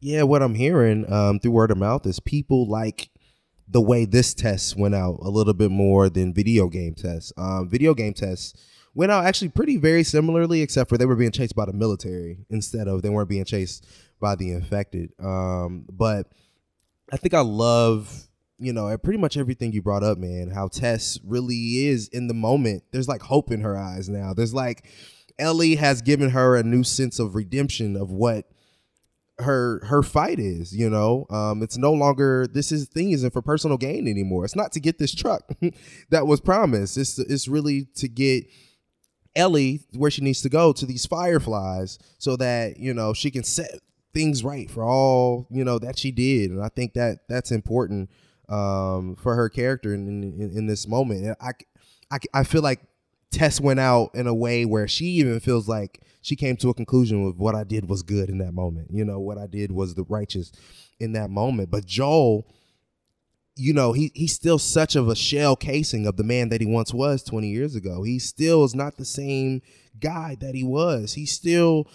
Yeah, what I'm hearing um, through word of mouth is people like the way this Tess went out a little bit more than video game Tess. Um, video game Tess went out actually pretty very similarly, except for they were being chased by the military instead of they weren't being chased by the infected. Um, but I think I love you know pretty much everything you brought up, man. How Tess really is in the moment. There's like hope in her eyes now. There's like Ellie has given her a new sense of redemption of what her her fight is you know um it's no longer this is thing isn't for personal gain anymore it's not to get this truck that was promised it's it's really to get ellie where she needs to go to these fireflies so that you know she can set things right for all you know that she did and i think that that's important um for her character in in, in this moment and I, I i feel like Tess went out in a way where she even feels like she came to a conclusion with what I did was good in that moment. You know, what I did was the righteous in that moment. But Joel, you know, he he's still such of a shell casing of the man that he once was 20 years ago. He still is not the same guy that he was. He's still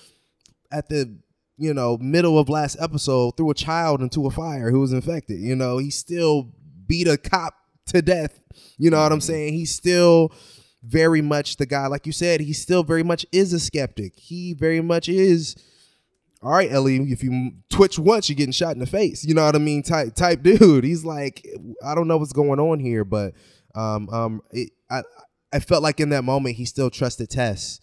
at the you know middle of last episode threw a child into a fire who was infected. You know, he still beat a cop to death. You know what I'm mm-hmm. saying? He's still very much the guy, like you said, he still very much is a skeptic. He very much is. All right, Ellie, if you twitch once, you're getting shot in the face. You know what I mean? Type type dude. He's like, I don't know what's going on here, but um um, it, I I felt like in that moment he still trusted Tess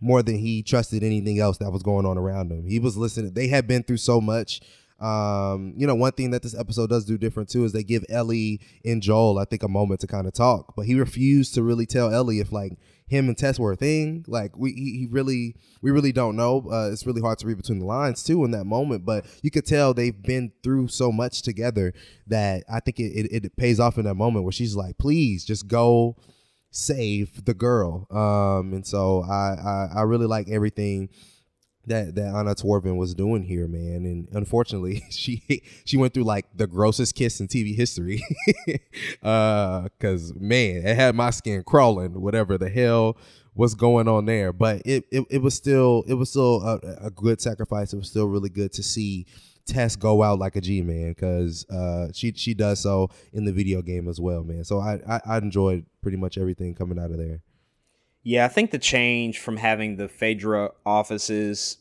more than he trusted anything else that was going on around him. He was listening. They had been through so much. Um, you know, one thing that this episode does do different too is they give Ellie and Joel, I think, a moment to kind of talk. But he refused to really tell Ellie if like him and Tess were a thing. Like we he, he really we really don't know. Uh, it's really hard to read between the lines too in that moment, but you could tell they've been through so much together that I think it, it, it pays off in that moment where she's like, please just go save the girl. Um, and so I, I, I really like everything that that Anna Torv was doing here, man. And unfortunately, she she went through like the grossest kiss in TV history. uh, cause man, it had my skin crawling. Whatever the hell was going on there, but it it, it was still it was still a, a good sacrifice. It was still really good to see Tess go out like a G man because uh, she she does so in the video game as well, man. So I, I, I enjoyed pretty much everything coming out of there. Yeah, I think the change from having the FEDRA offices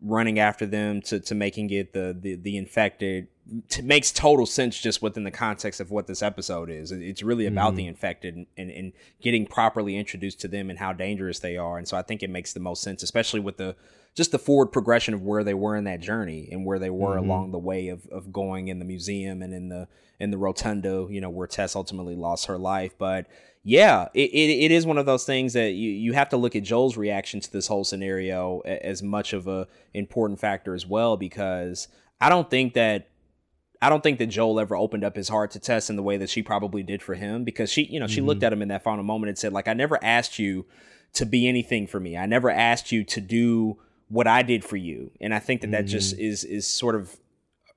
running after them to, to making it the, the, the infected t- makes total sense just within the context of what this episode is. It's really about mm-hmm. the infected and, and, and, getting properly introduced to them and how dangerous they are. And so I think it makes the most sense, especially with the just the forward progression of where they were in that journey and where they were mm-hmm. along the way of, of going in the museum and in the in the rotunda, you know, where Tess ultimately lost her life. But yeah, it, it, it is one of those things that you, you have to look at Joel's reaction to this whole scenario as much of a important factor as well, because I don't think that I don't think that Joel ever opened up his heart to Tess in the way that she probably did for him because she, you know, she mm-hmm. looked at him in that final moment and said, like, I never asked you to be anything for me. I never asked you to do what I did for you. And I think that mm-hmm. that just mm-hmm. is is sort of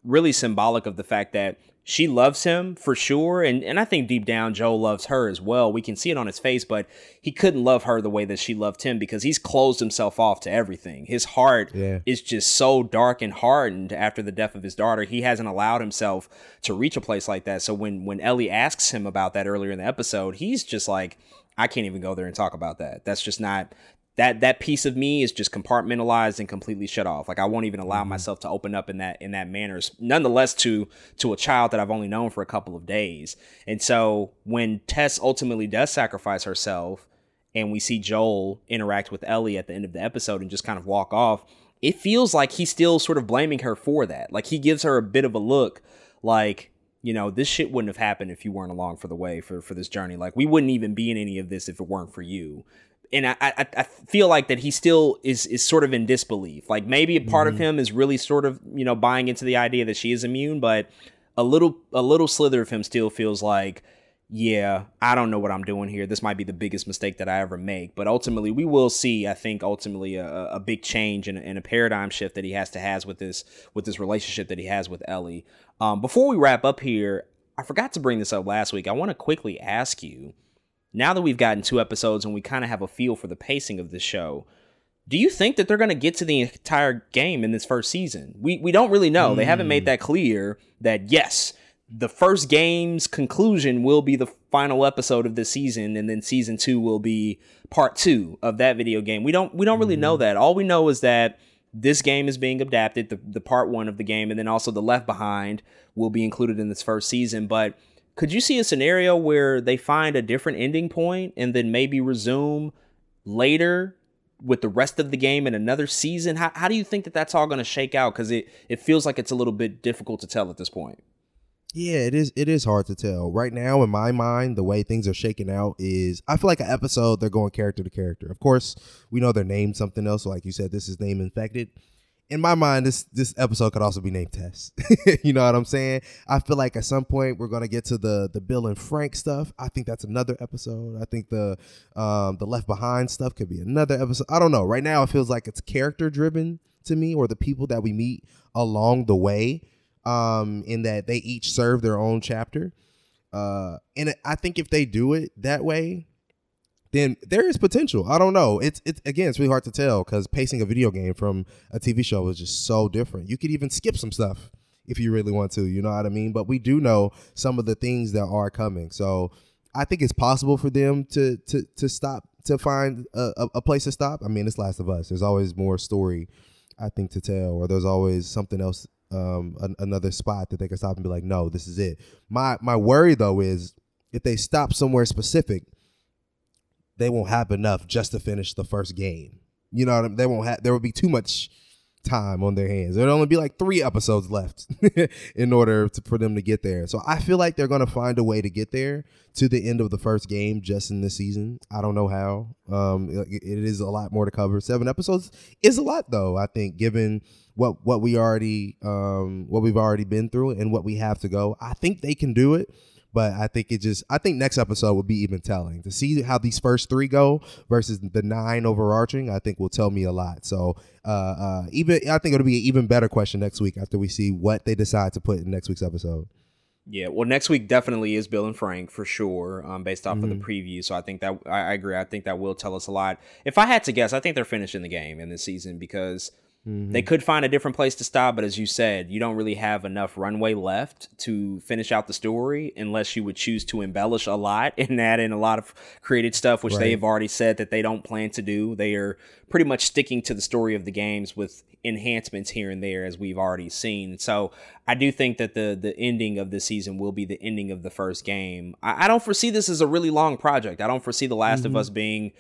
really symbolic of the fact that she loves him for sure and and I think deep down Joe loves her as well. We can see it on his face, but he couldn't love her the way that she loved him because he's closed himself off to everything. His heart yeah. is just so dark and hardened after the death of his daughter. He hasn't allowed himself to reach a place like that. So when when Ellie asks him about that earlier in the episode, he's just like I can't even go there and talk about that. That's just not that that piece of me is just compartmentalized and completely shut off. Like I won't even allow mm-hmm. myself to open up in that in that manner. Nonetheless, to to a child that I've only known for a couple of days. And so when Tess ultimately does sacrifice herself, and we see Joel interact with Ellie at the end of the episode and just kind of walk off, it feels like he's still sort of blaming her for that. Like he gives her a bit of a look, like you know, this shit wouldn't have happened if you weren't along for the way for for this journey. Like we wouldn't even be in any of this if it weren't for you and I, I, I feel like that he still is is sort of in disbelief. Like maybe a part mm-hmm. of him is really sort of you know buying into the idea that she is immune, but a little a little slither of him still feels like, yeah, I don't know what I'm doing here. This might be the biggest mistake that I ever make. But ultimately, we will see. I think ultimately a, a big change and, and, a paradigm shift that he has to has with this with this relationship that he has with Ellie. Um, before we wrap up here, I forgot to bring this up last week. I want to quickly ask you now that we've gotten two episodes and we kind of have a feel for the pacing of the show, do you think that they're going to get to the entire game in this first season? We we don't really know. Mm. They haven't made that clear that yes, the first game's conclusion will be the final episode of the season and then season 2 will be part 2 of that video game. We don't we don't really mm. know hmm. that. All we know is that this game is being adapted, the, the part 1 of the game and then also the Left Behind will be included in this first season, but could you see a scenario where they find a different ending point and then maybe resume later with the rest of the game in another season? How, how do you think that that's all going to shake out? Because it, it feels like it's a little bit difficult to tell at this point. Yeah, it is. It is hard to tell right now. In my mind, the way things are shaking out is I feel like an episode they're going character to character. Of course, we know they're named something else. So like you said, this is name infected in my mind, this this episode could also be named Tess. you know what I'm saying? I feel like at some point we're gonna get to the the Bill and Frank stuff. I think that's another episode. I think the um the Left Behind stuff could be another episode. I don't know. Right now, it feels like it's character driven to me, or the people that we meet along the way. Um, in that they each serve their own chapter. Uh, and I think if they do it that way, then there is potential. I don't know. It's it's again, it's really hard to tell because pacing a video game from a TV show is just so different. You could even skip some stuff if you really want to. You know what I mean? But we do know some of the things that are coming. So I think it's possible for them to to to stop to find a, a place to stop. I mean, it's Last of Us. There's always more story, I think, to tell, or there's always something else, um, an, another spot that they can stop and be like, no, this is it. My my worry though is if they stop somewhere specific they won't have enough just to finish the first game. You know, they won't have. There will be too much time on their hands. There'd only be like three episodes left in order to, for them to get there. So I feel like they're going to find a way to get there to the end of the first game just in this season. I don't know how. Um, it, it is a lot more to cover. Seven episodes is a lot, though. I think given what what we already um, what we've already been through and what we have to go, I think they can do it. But I think it just I think next episode will be even telling to see how these first three go versus the nine overarching. I think will tell me a lot. So uh, uh, even I think it'll be an even better question next week after we see what they decide to put in next week's episode. Yeah, well, next week definitely is Bill and Frank for sure, um, based off mm-hmm. of the mm-hmm. preview. So I think that I, I, agree. I think that will tell us a lot. If I had to guess, I think they're finishing the game in this season because Mm-hmm. They could find a different place to stop, but as you said, you don't really have enough runway left to finish out the story unless you would choose to embellish a lot and add in a lot of created stuff, which right. they have already said that they don't plan to do. They are pretty much sticking to the story of the games with enhancements here and there, as we've already seen. So I do think that the the ending of the season will be the ending of the first game. I, I don't foresee this as a really long project. I don't foresee The Last mm-hmm. of Us being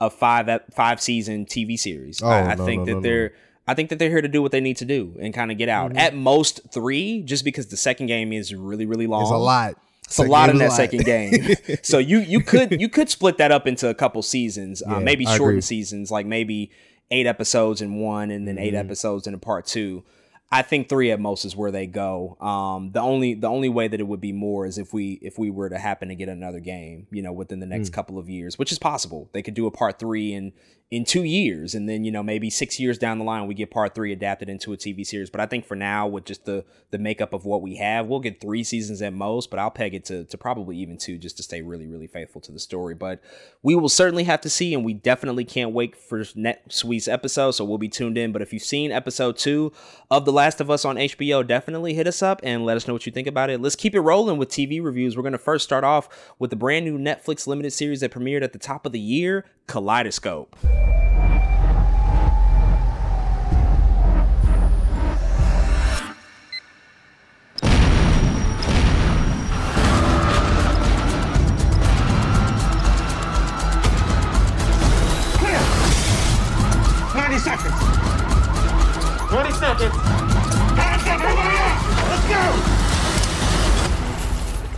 a five five season TV series. Oh, I, I no, think no, that no, they're I think that they're here to do what they need to do and kind of get out. Mm-hmm. At most three, just because the second game is really, really long. It's a lot. It's a lot in that lot. second game. so you you could you could split that up into a couple seasons, uh, yeah, uh, maybe shortened seasons, like maybe eight episodes in one and then 8 mm-hmm. episodes in a part two. I think three at most is where they go. Um, the only the only way that it would be more is if we if we were to happen to get another game, you know, within the next mm. couple of years, which is possible. They could do a part three and in two years and then you know maybe six years down the line we get part three adapted into a tv series. But i think for now with just the the makeup of what we have we'll get three seasons at most but i'll peg it to, to probably even two just to stay really really faithful to the story. But we will certainly have to see and we definitely can't wait for next week's episode so we'll be tuned in. But if you've seen episode two of the last of us on hbo definitely hit us up and let us know what you think about it. Let's keep it rolling with tv reviews. We're going to first start off with the brand new netflix limited series that premiered at the top of the year kaleidoscope seconds. 20 seconds. Hands up, everybody up. Let's go.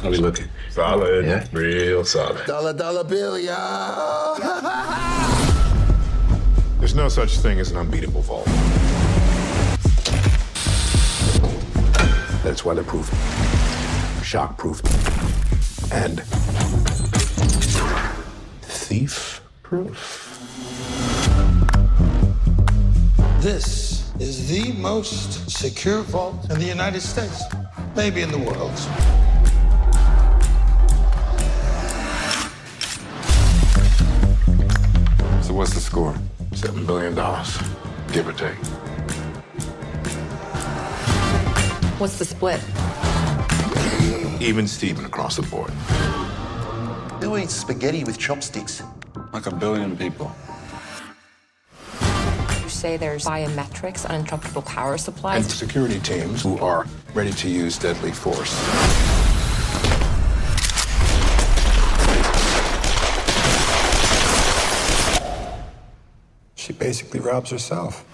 How we looking? Solid. Yeah? Real solid. Dollar, dollar bill, y'all. There's no such thing as an unbeatable vault. That's weatherproof, shockproof, and thief-proof. This is the most secure vault in the United States, maybe in the world. So what's the score? Seven billion dollars, give or take. What's the split? Even Steven across the board. Who eats spaghetti with chopsticks? Like a billion people You say there's biometrics, uninterruptible power supplies. And security teams who are ready to use deadly force. Basically robs herself.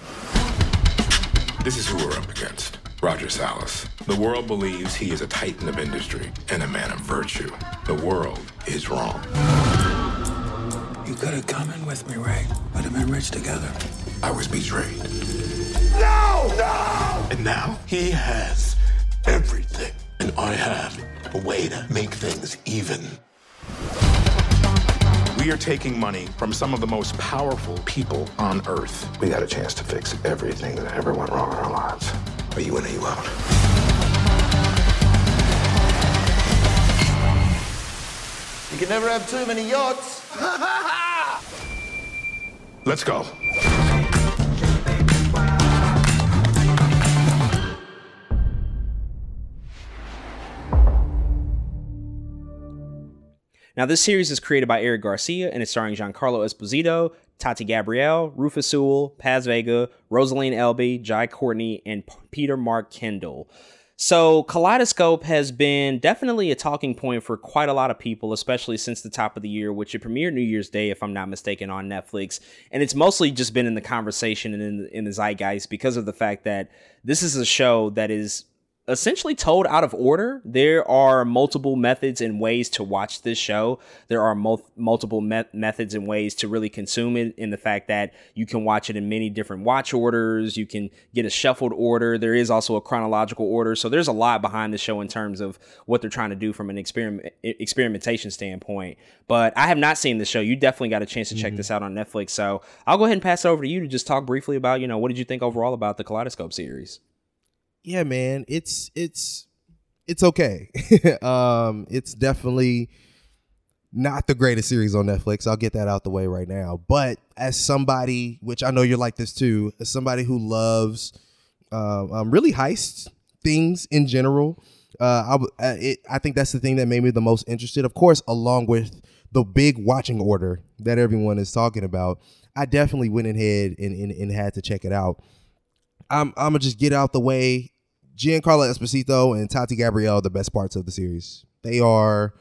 This is who we're up against. Roger Salas. The world believes he is a titan of industry and a man of virtue. The world is wrong. You could have come in with me, Ray. We'd have been rich together. I was betrayed. No! No! And now he has everything. And I have a way to make things even. We are taking money from some of the most powerful people on Earth. We got a chance to fix everything that ever went wrong in our lives. Are you in or you out? You can never have too many yachts. Let's go. Now, this series is created by Eric Garcia and is starring Giancarlo Esposito, Tati Gabrielle, Rufus Sewell, Paz Vega, Rosaline Elbay, Jai Courtney, and Peter Mark Kendall. So, Kaleidoscope has been definitely a talking point for quite a lot of people, especially since the top of the year, which it premiered New Year's Day, if I'm not mistaken, on Netflix. And it's mostly just been in the conversation and in, in the zeitgeist because of the fact that this is a show that is essentially told out of order. There are multiple methods and ways to watch this show. There are mul- multiple me- methods and ways to really consume it in the fact that you can watch it in many different watch orders. You can get a shuffled order. There is also a chronological order. So there's a lot behind the show in terms of what they're trying to do from an experiment experimentation standpoint. But I have not seen the show. You definitely got a chance to check mm-hmm. this out on Netflix. So I'll go ahead and pass it over to you to just talk briefly about, you know, what did you think overall about the Kaleidoscope series? Yeah, man, it's it's it's okay. um, it's definitely not the greatest series on Netflix. I'll get that out the way right now. But as somebody, which I know you're like this too, as somebody who loves uh, um, really heists things in general, uh, I, uh, it, I think that's the thing that made me the most interested. Of course, along with the big watching order that everyone is talking about, I definitely went ahead and, and, and had to check it out. I'm, I'm gonna just get out the way Giancarlo Esposito and Tati Gabrielle are the best parts of the series. They are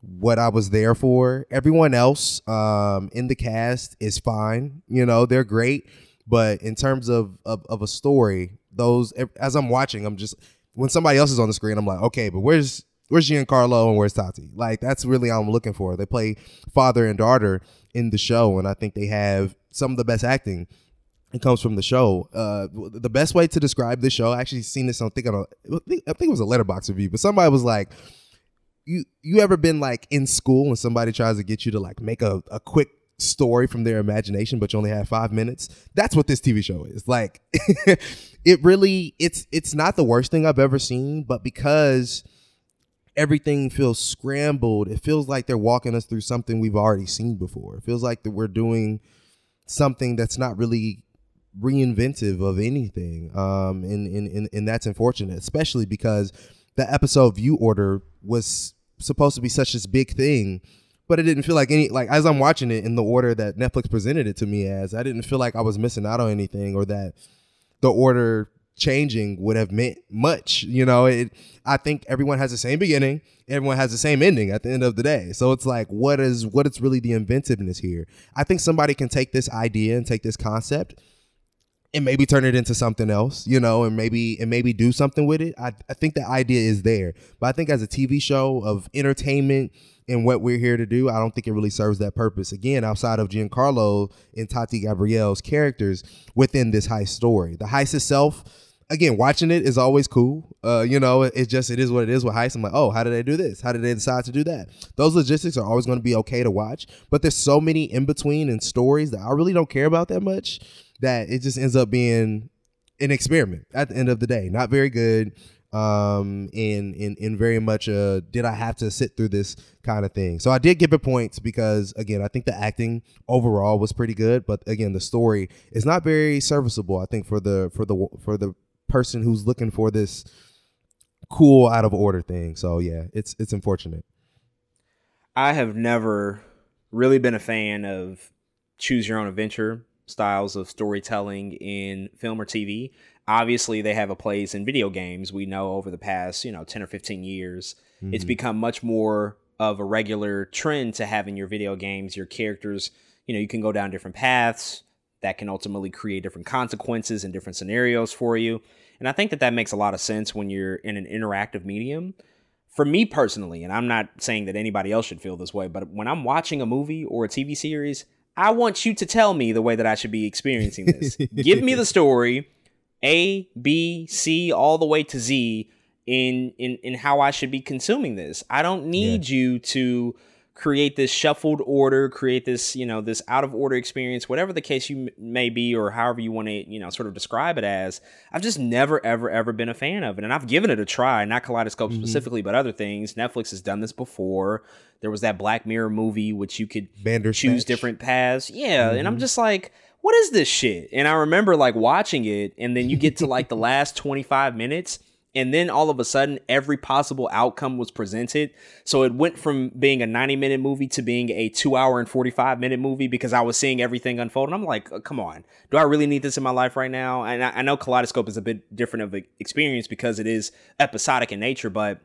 what I was there for. Everyone else um, in the cast is fine. You know, they're great. But in terms of, of, of a story, those as I'm watching, I'm just when somebody else is on the screen, I'm like, okay, but where's where's Giancarlo and where's Tati? Like that's really all I'm looking for. They play father and daughter in the show, and I think they have some of the best acting it comes from the show. Uh, the best way to describe the show, I actually seen this on, think, on I think it was a Letterboxd review, but somebody was like, you you ever been like in school and somebody tries to get you to like make a, a quick story from their imagination, but you only have five minutes? That's what this TV show is. Like, it really, it's it's not the worst thing I've ever seen, but because everything feels scrambled, it feels like they're walking us through something we've already seen before. It feels like that we're doing something that's not really reinventive of anything. Um, and, and, and, and that's unfortunate, especially because the episode view order was supposed to be such this big thing, but it didn't feel like any, like as I'm watching it in the order that Netflix presented it to me as, I didn't feel like I was missing out on anything or that the order changing would have meant much. You know, it, I think everyone has the same beginning, everyone has the same ending at the end of the day. So it's like, what is, what is really the inventiveness here? I think somebody can take this idea and take this concept and maybe turn it into something else, you know, and maybe and maybe do something with it. I, I think the idea is there. But I think as a TV show of entertainment and what we're here to do, I don't think it really serves that purpose. Again, outside of Giancarlo and Tati Gabrielle's characters within this heist story. The heist itself, again, watching it is always cool. Uh, you know, it's just it is what it is with heist. I'm like, oh, how did they do this? How did they decide to do that? Those logistics are always going to be okay to watch, but there's so many in between and stories that I really don't care about that much that it just ends up being an experiment at the end of the day. Not very good. Um, in in in very much did I have to sit through this kind of thing. So I did give it points because again, I think the acting overall was pretty good, but again, the story is not very serviceable. I think for the for the for the person who's looking for this cool out of order thing. So yeah, it's it's unfortunate. I have never really been a fan of choose your own adventure styles of storytelling in film or TV. Obviously, they have a place in video games. We know over the past, you know, 10 or 15 years, mm-hmm. it's become much more of a regular trend to have in your video games your characters, you know, you can go down different paths that can ultimately create different consequences and different scenarios for you. And I think that that makes a lot of sense when you're in an interactive medium. For me personally, and I'm not saying that anybody else should feel this way, but when I'm watching a movie or a TV series, I want you to tell me the way that I should be experiencing this. Give me the story, A, B, C, all the way to Z in in in how I should be consuming this. I don't need yeah. you to create this shuffled order, create this, you know, this out of order experience, whatever the case you m- may be, or however you want to, you know, sort of describe it as. I've just never, ever, ever been a fan of it. And I've given it a try, not Kaleidoscope mm-hmm. specifically, but other things. Netflix has done this before. There was that Black Mirror movie, which you could choose different paths. Yeah. Mm-hmm. And I'm mm-hmm. just like, what is this shit? And I remember like watching it, and then you get to like the last 25 minutes and then all of a sudden every possible outcome was presented so it went from being a 90 minute movie to being a 2 hour and 45 minute movie because i was seeing everything unfold and i'm like uh, come on do i really need this in my life right now and i, I know kaleidoscope is a bit different of an experience because it is episodic in nature but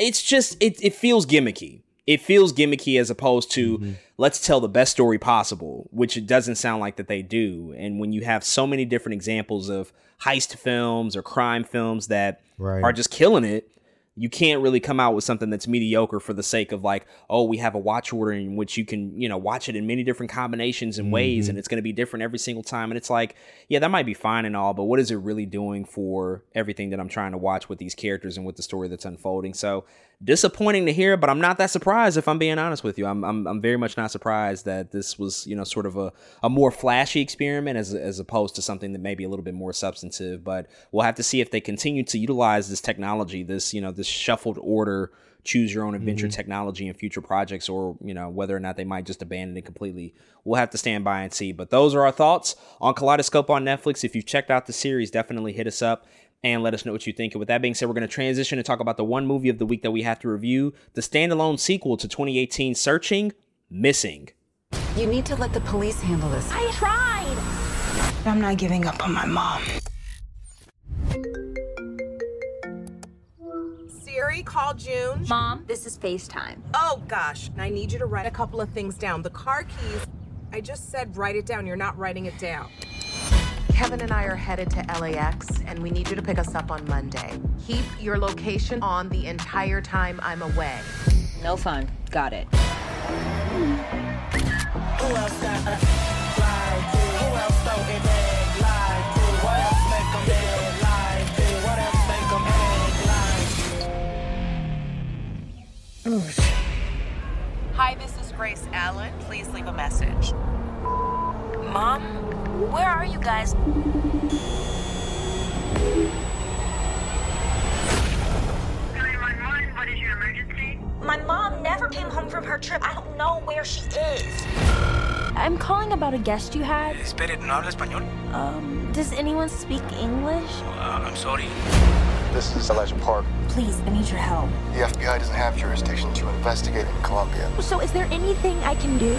it's just it, it feels gimmicky it feels gimmicky as opposed to mm-hmm. let's tell the best story possible, which it doesn't sound like that they do. And when you have so many different examples of heist films or crime films that right. are just killing it, you can't really come out with something that's mediocre for the sake of like, oh, we have a watch order in which you can, you know, watch it in many different combinations and mm-hmm. ways and it's going to be different every single time. And it's like, yeah, that might be fine and all, but what is it really doing for everything that I'm trying to watch with these characters and with the story that's unfolding? So disappointing to hear, but I'm not that surprised if I'm being honest with you. I'm, I'm, I'm very much not surprised that this was, you know, sort of a, a more flashy experiment as, as opposed to something that may be a little bit more substantive. But we'll have to see if they continue to utilize this technology, this, you know, this shuffled order choose your own adventure mm-hmm. technology in future projects or you know whether or not they might just abandon it completely we'll have to stand by and see but those are our thoughts on kaleidoscope on netflix if you've checked out the series definitely hit us up and let us know what you think. And with that being said, we're going to transition and talk about the one movie of the week that we have to review the standalone sequel to 2018 Searching Missing. You need to let the police handle this. I tried. I'm not giving up on my mom. Siri, call June. Mom, this is FaceTime. Oh gosh, I need you to write a couple of things down. The car keys. I just said write it down. You're not writing it down. Kevin and I are headed to LAX, and we need you to pick us up on Monday. Keep your location on the entire time I'm away. No fun. Got it. Hi, this is Grace Allen. Please leave a message. Mom? Where are you guys? My mom never came home from her trip. I don't know where she is. I'm calling about a guest you had. Espere, ¿no habla español? Um, does anyone speak English? Uh, I'm sorry. This is Elijah Park. Please, I need your help. The FBI doesn't have jurisdiction to investigate in Colombia. So is there anything I can do?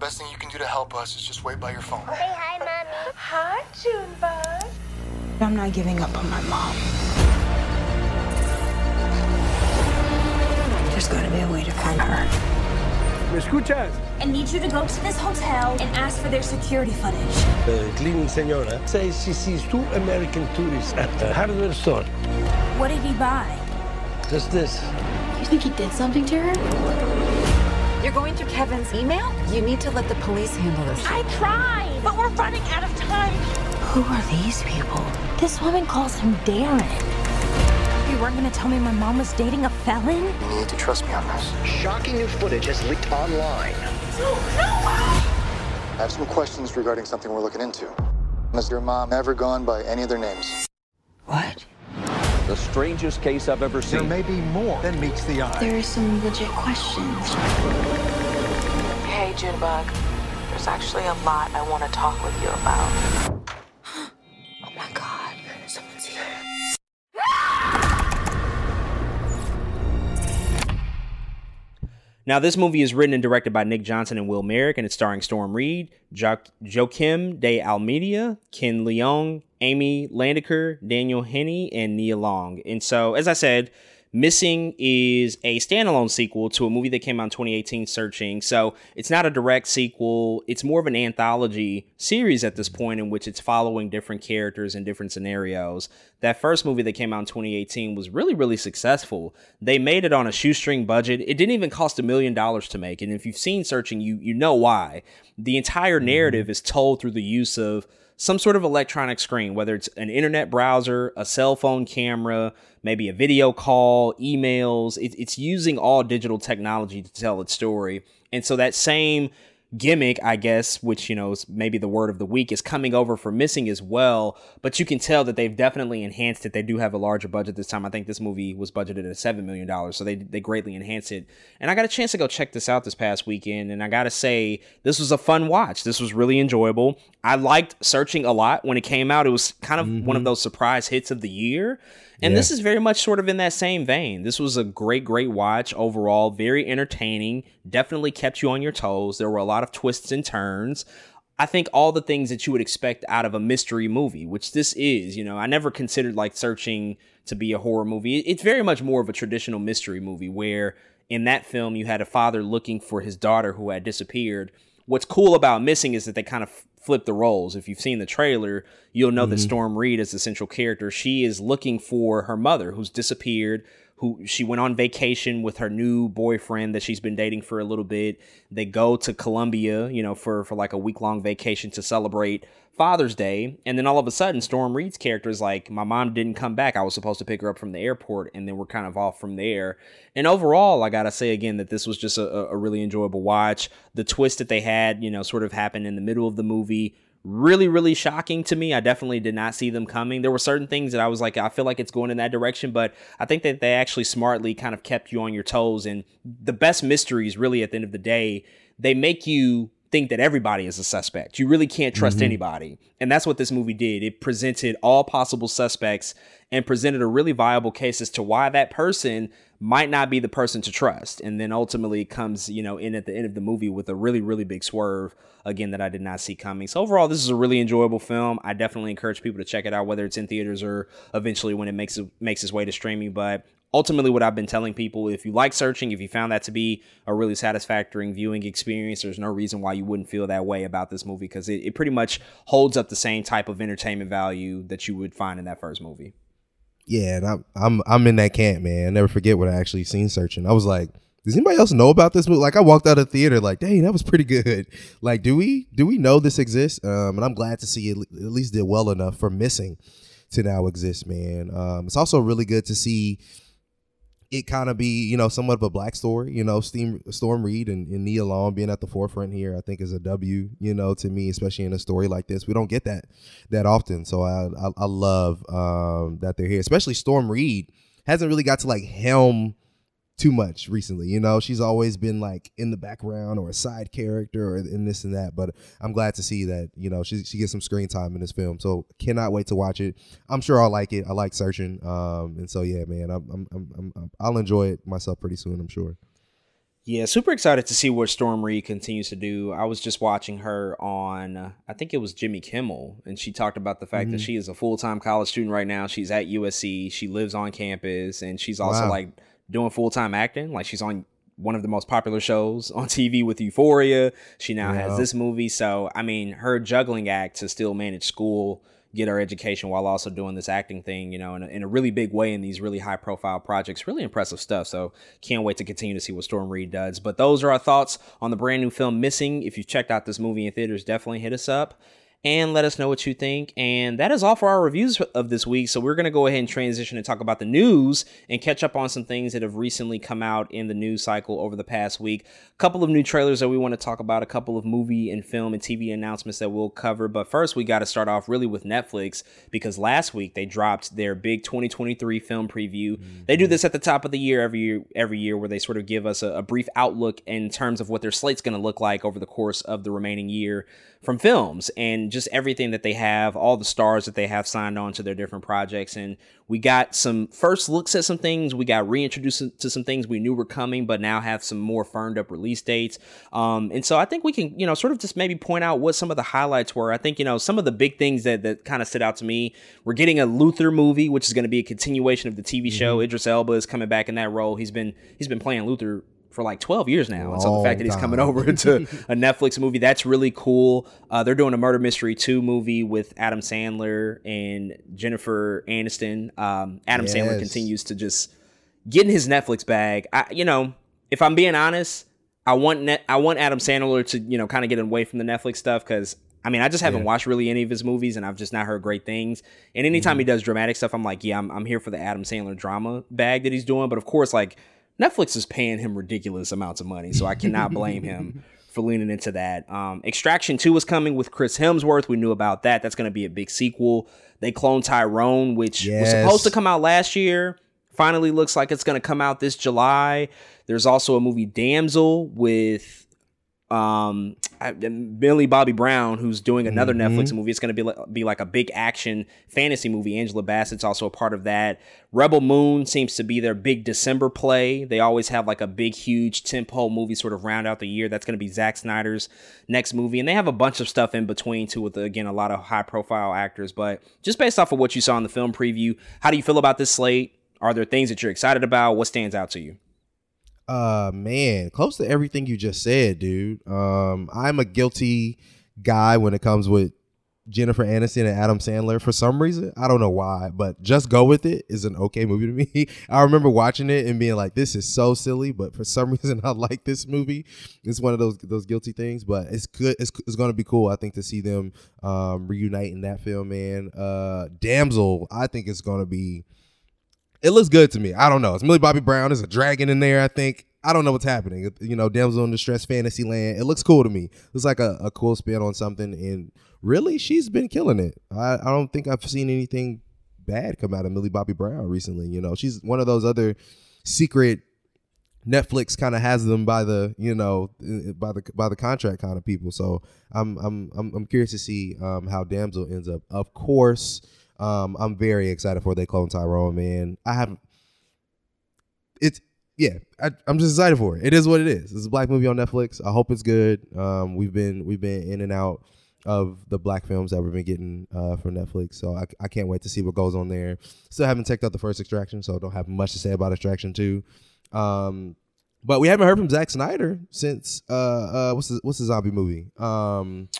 The best thing you can do to help us is just wait by your phone. Say hi, Mommy. Hi, Junebug. I'm not giving up on my mom. There's gotta be a way to find her. ¿Me escuchas? I need you to go to this hotel and ask for their security footage. The cleaning senora says she sees two American tourists at the hardware store. What did he buy? Just this. You think he did something to her? You're going through Kevin's email? You need to let the police handle this. I tried, but we're running out of time. Who are these people? This woman calls him Darren. You weren't gonna tell me my mom was dating a felon? You need to trust me on this. Shocking new footage has leaked online. No, no! I have some questions regarding something we're looking into. Has your mom ever gone by any other names? What? The strangest case I've ever seen. There may be more than meets the eye. There are some legit questions. Hey, Junebug. There's actually a lot I want to talk with you about. oh my god, someone's here. Now, this movie is written and directed by Nick Johnson and Will Merrick, and it's starring Storm Reid, jo- Joaquim de Almeida, Ken Leung, Amy Landecker, Daniel Henney, and Nia Long. And so, as I said, Missing is a standalone sequel to a movie that came out in 2018, Searching. So it's not a direct sequel. It's more of an anthology series at this point in which it's following different characters and different scenarios. That first movie that came out in 2018 was really, really successful. They made it on a shoestring budget. It didn't even cost a million dollars to make. And if you've seen Searching, you you know why. The entire narrative mm-hmm. is told through the use of some sort of electronic screen, whether it's an internet browser, a cell phone camera, maybe a video call, emails. It, it's using all digital technology to tell its story. And so that same gimmick, I guess, which you know is maybe the word of the week, is coming over for missing as well. But you can tell that they've definitely enhanced it. They do have a larger budget this time. I think this movie was budgeted at seven million dollars, so they they greatly enhanced it. And I got a chance to go check this out this past weekend, and I gotta say this was a fun watch. This was really enjoyable. I liked searching a lot when it came out. It was kind of mm-hmm. one of those surprise hits of the year. And yeah. this is very much sort of in that same vein. This was a great, great watch overall, very entertaining, definitely kept you on your toes. There were a lot of twists and turns. I think all the things that you would expect out of a mystery movie, which this is, you know, I never considered like searching to be a horror movie. It's very much more of a traditional mystery movie where in that film you had a father looking for his daughter who had disappeared. What's cool about Missing is that they kind of flip the roles. If you've seen the trailer, you'll know mm-hmm. that Storm Reid is the central character. She is looking for her mother who's disappeared, who she went on vacation with her new boyfriend that she's been dating for a little bit. They go to Colombia, you know, for for like a week long vacation to celebrate Father's Day, and then all of a sudden, Storm Reid's character is like, "My mom didn't come back. I was supposed to pick her up from the airport, and then we're kind of off from there." And overall, I gotta say again that this was just a, a really enjoyable watch. The twist that they had, you know, sort of happened in the middle of the movie really really shocking to me i definitely did not see them coming there were certain things that i was like i feel like it's going in that direction but i think that they actually smartly kind of kept you on your toes and the best mysteries really at the end of the day they make you think that everybody is a suspect. You really can't trust mm-hmm. anybody. And that's what this movie did. It presented all possible suspects and presented a really viable case as to why that person might not be the person to trust. And then ultimately comes, you know, in at the end of the movie with a really, really big swerve again that I did not see coming. So overall, this is a really enjoyable film. I definitely encourage people to check it out, whether it's in theaters or eventually when it makes it makes its way to streaming. But ultimately what I've been telling people if you like searching, if you found that to be a really satisfactory viewing experience, there's no reason why you wouldn't feel that way about this movie because it, it pretty much holds up the same type of entertainment value that you would find in that first movie. Yeah, and I'm I'm I'm in that camp, man. I never forget what I actually seen searching. I was like, does anybody else know about this movie? Like I walked out of the theater like, dang, that was pretty good. Like, do we do we know this exists? Um, and I'm glad to see it at least did well enough for missing to now exist, man. Um, it's also really good to see it kind of be you know somewhat of a black story. You know, Steam, Storm Reid and, and Nia Long being at the forefront here, I think is a W. You know, to me, especially in a story like this, we don't get that that often. So I I, I love um, that they're here, especially Storm Reid hasn't really got to like helm too much recently. You know, she's always been like in the background or a side character or in this and that. But I'm glad to see that you know she she gets some screen time in this film. So cannot wait to watch it. I'm sure I'll like it. I like searching, um, and so yeah, man, I'm, I'm, I'm, I'm I'll enjoy it myself pretty soon. I'm sure. Yeah, super excited to see what Storm Reid continues to do. I was just watching her on, I think it was Jimmy Kimmel, and she talked about the fact mm-hmm. that she is a full time college student right now. She's at USC, she lives on campus, and she's also wow. like doing full time acting. Like she's on one of the most popular shows on TV with Euphoria. She now yeah. has this movie. So, I mean, her juggling act to still manage school, get her education while also doing this acting thing, you know, in a, in a really big way in these really high profile projects. Really impressive stuff. So, can't wait to continue to see what Storm Reid does. But those are our thoughts on the brand new film Missing. If you've checked out this movie in theaters, definitely hit us up and let us know what you think. And that is all for our reviews of this week. So we're going to go ahead and transition and talk about the news and catch up on some things that have recently come out in the news cycle over the past week. A couple of new trailers that we want to talk about, a couple of movie and film and TV announcements that we'll cover. But first, we got to start off really with Netflix because last week they dropped their big 2023 film preview. Mm-hmm. They do this at the top of the year every year, every year where they sort of give us a, a brief outlook in terms of what their slate's going to look like over the course of the remaining year from films and just everything that they have, all the stars that they have signed on to their different projects. And we got some first looks at some things. We got reintroduced to some things we knew were coming, but now have some more firmed up release dates. Um, and so I think we can, you know, sort of just maybe point out what some of the highlights were. I think, you know, some of the big things that, that kind of stood out to me. We're getting a Luther movie, which is going to be a continuation of the TV show. Mm-hmm. Idris Elba is coming back in that role. He's been he's been playing Luther for like 12 years now. And so the fact that he's coming over to a Netflix movie, that's really cool. Uh, they're doing a Murder Mystery 2 movie with Adam Sandler and Jennifer Aniston. Um, Adam yes. Sandler continues to just get in his Netflix bag. I, you know, if I'm being honest, I want net, I want Adam Sandler to, you know, kind of get away from the Netflix stuff because I mean, I just haven't yeah. watched really any of his movies, and I've just not heard great things. And anytime mm-hmm. he does dramatic stuff, I'm like, yeah, I'm, I'm here for the Adam Sandler drama bag that he's doing. But of course, like Netflix is paying him ridiculous amounts of money, so I cannot blame him for leaning into that. Um, Extraction 2 is coming with Chris Hemsworth. We knew about that. That's going to be a big sequel. They cloned Tyrone, which was supposed to come out last year. Finally looks like it's going to come out this July. There's also a movie Damsel with um Billy Bobby Brown who's doing another Mhm. Netflix movie. It's going to be like, be like a big action fantasy movie. Angela Bassett's also a part of that. Rebel Moon seems to be their big December play. They always have like a big huge tentpole movie sort of round out the year. That's going to be Zack Snyder's next movie and they have a bunch of stuff in between too with again a lot of high profile actors, but just based off of what you saw in the film preview, how do you feel about this slate? Are there things that you're excited about? What stands out to you? Uh man, close to everything you just said, dude. Um, I'm a guilty guy when it comes with Jennifer Aniston and Adam Sandler for some reason. I don't know why, but Just Go With It is an okay movie to me. I remember watching it and being like, this is so silly, but for some reason I like this movie. It's one of those those guilty things, but it's good. It's, it's going to be cool, I think, to see them um, reunite in that film, man. Uh, Damsel, I think it's going to be it looks good to me. I don't know. It's Millie Bobby Brown. There's a dragon in there. I think. I don't know what's happening. You know, Damsel in Distress Fantasy Land. It looks cool to me. It's like a, a cool spin on something. And really, she's been killing it. I, I don't think I've seen anything bad come out of Millie Bobby Brown recently. You know, she's one of those other secret Netflix kind of has them by the you know uh, by the by the contract kind of people. So I'm I'm I'm, I'm curious to see um, how Damsel ends up. Of course, um, I'm very excited for they clone Tyrone. Man, I have it's yeah. I, I'm just excited for it. It is what it is. It's a black movie on Netflix. I hope it's good. Um, we've been we've been in and out of the black films that we've been getting uh, from Netflix. So I, I can't wait to see what goes on there. Still haven't checked out the first Extraction, so don't have much to say about Extraction two. Um, but we haven't heard from Zack Snyder since uh, uh what's the, what's the zombie movie? Um,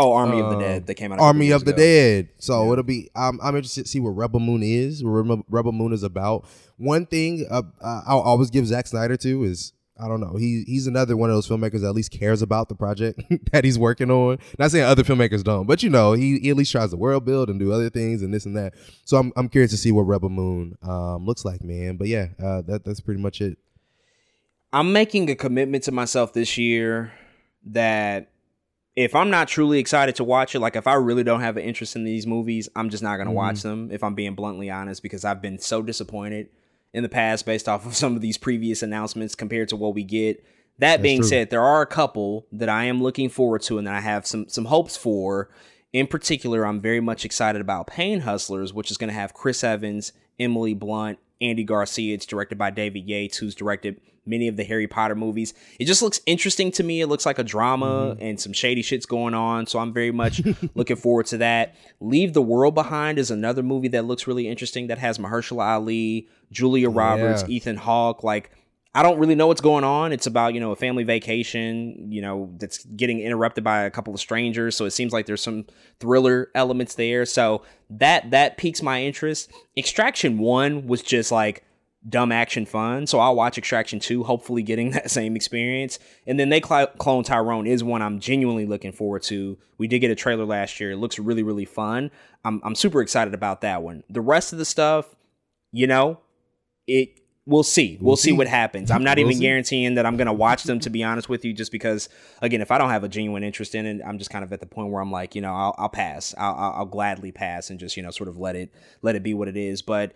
Oh, Army of the um, Dead that came out. Army of the ago. Dead. So it'll be. I'm, I'm interested to see what Rebel Moon is. What Rebel, Rebel Moon is about. One thing uh, uh, I'll always give Zack Snyder to is I don't know. He he's another one of those filmmakers that at least cares about the project that he's working on. Not saying other filmmakers don't, but you know he, he at least tries to world build and do other things and this and that. So I'm I'm curious to see what Rebel Moon um, looks like, man. But yeah, uh, that that's pretty much it. I'm making a commitment to myself this year that if I'm not truly excited to watch it, like if I really don't have an interest in these movies, I'm just not going to watch Mhm. them. If I'm being bluntly honest, because I've been so disappointed in the past based off of some of these previous announcements compared to what we get. That That's being true. said, there are a couple that I am looking forward to and that I have some some hopes for. In particular, I'm very much excited about Pain Hustlers, which is going to have Chris Evans, Emily Blunt, Andy Garcia. It's directed by David Yates, who's directed many of the Harry Potter movies. It just looks interesting to me. It looks like a drama mm-hmm. and some shady shit's going on. So I'm very much looking forward to that. Leave the World Behind is another movie that looks really interesting that has Mahershala Ali, Julia Roberts, Yeah. Ethan Hawke. Like, I don't really know what's going on. It's about, you know, a family vacation, you know, that's getting interrupted by a couple of strangers. So it seems like there's some thriller elements there. So that that piques my interest. Extraction 1 was just like dumb action fun. So I'll watch Extraction 2, hopefully getting that same experience. And then they cl- clone Tyrone is one I'm genuinely looking forward to. We did get a trailer last year. It looks really, really fun. I'm, I'm super excited about that one. The rest of the stuff, you know, it we'll see. We'll, We'll see. see. what happens. I'm not We'll even see. guaranteeing that I'm going to watch them to be honest with you just because again, if I don't have a genuine interest in it, I'm just kind of at the point where I'm like, you know, I'll, I'll pass. I'll, I'll, I'll gladly pass and just, you know, sort of let it let it be what it is, but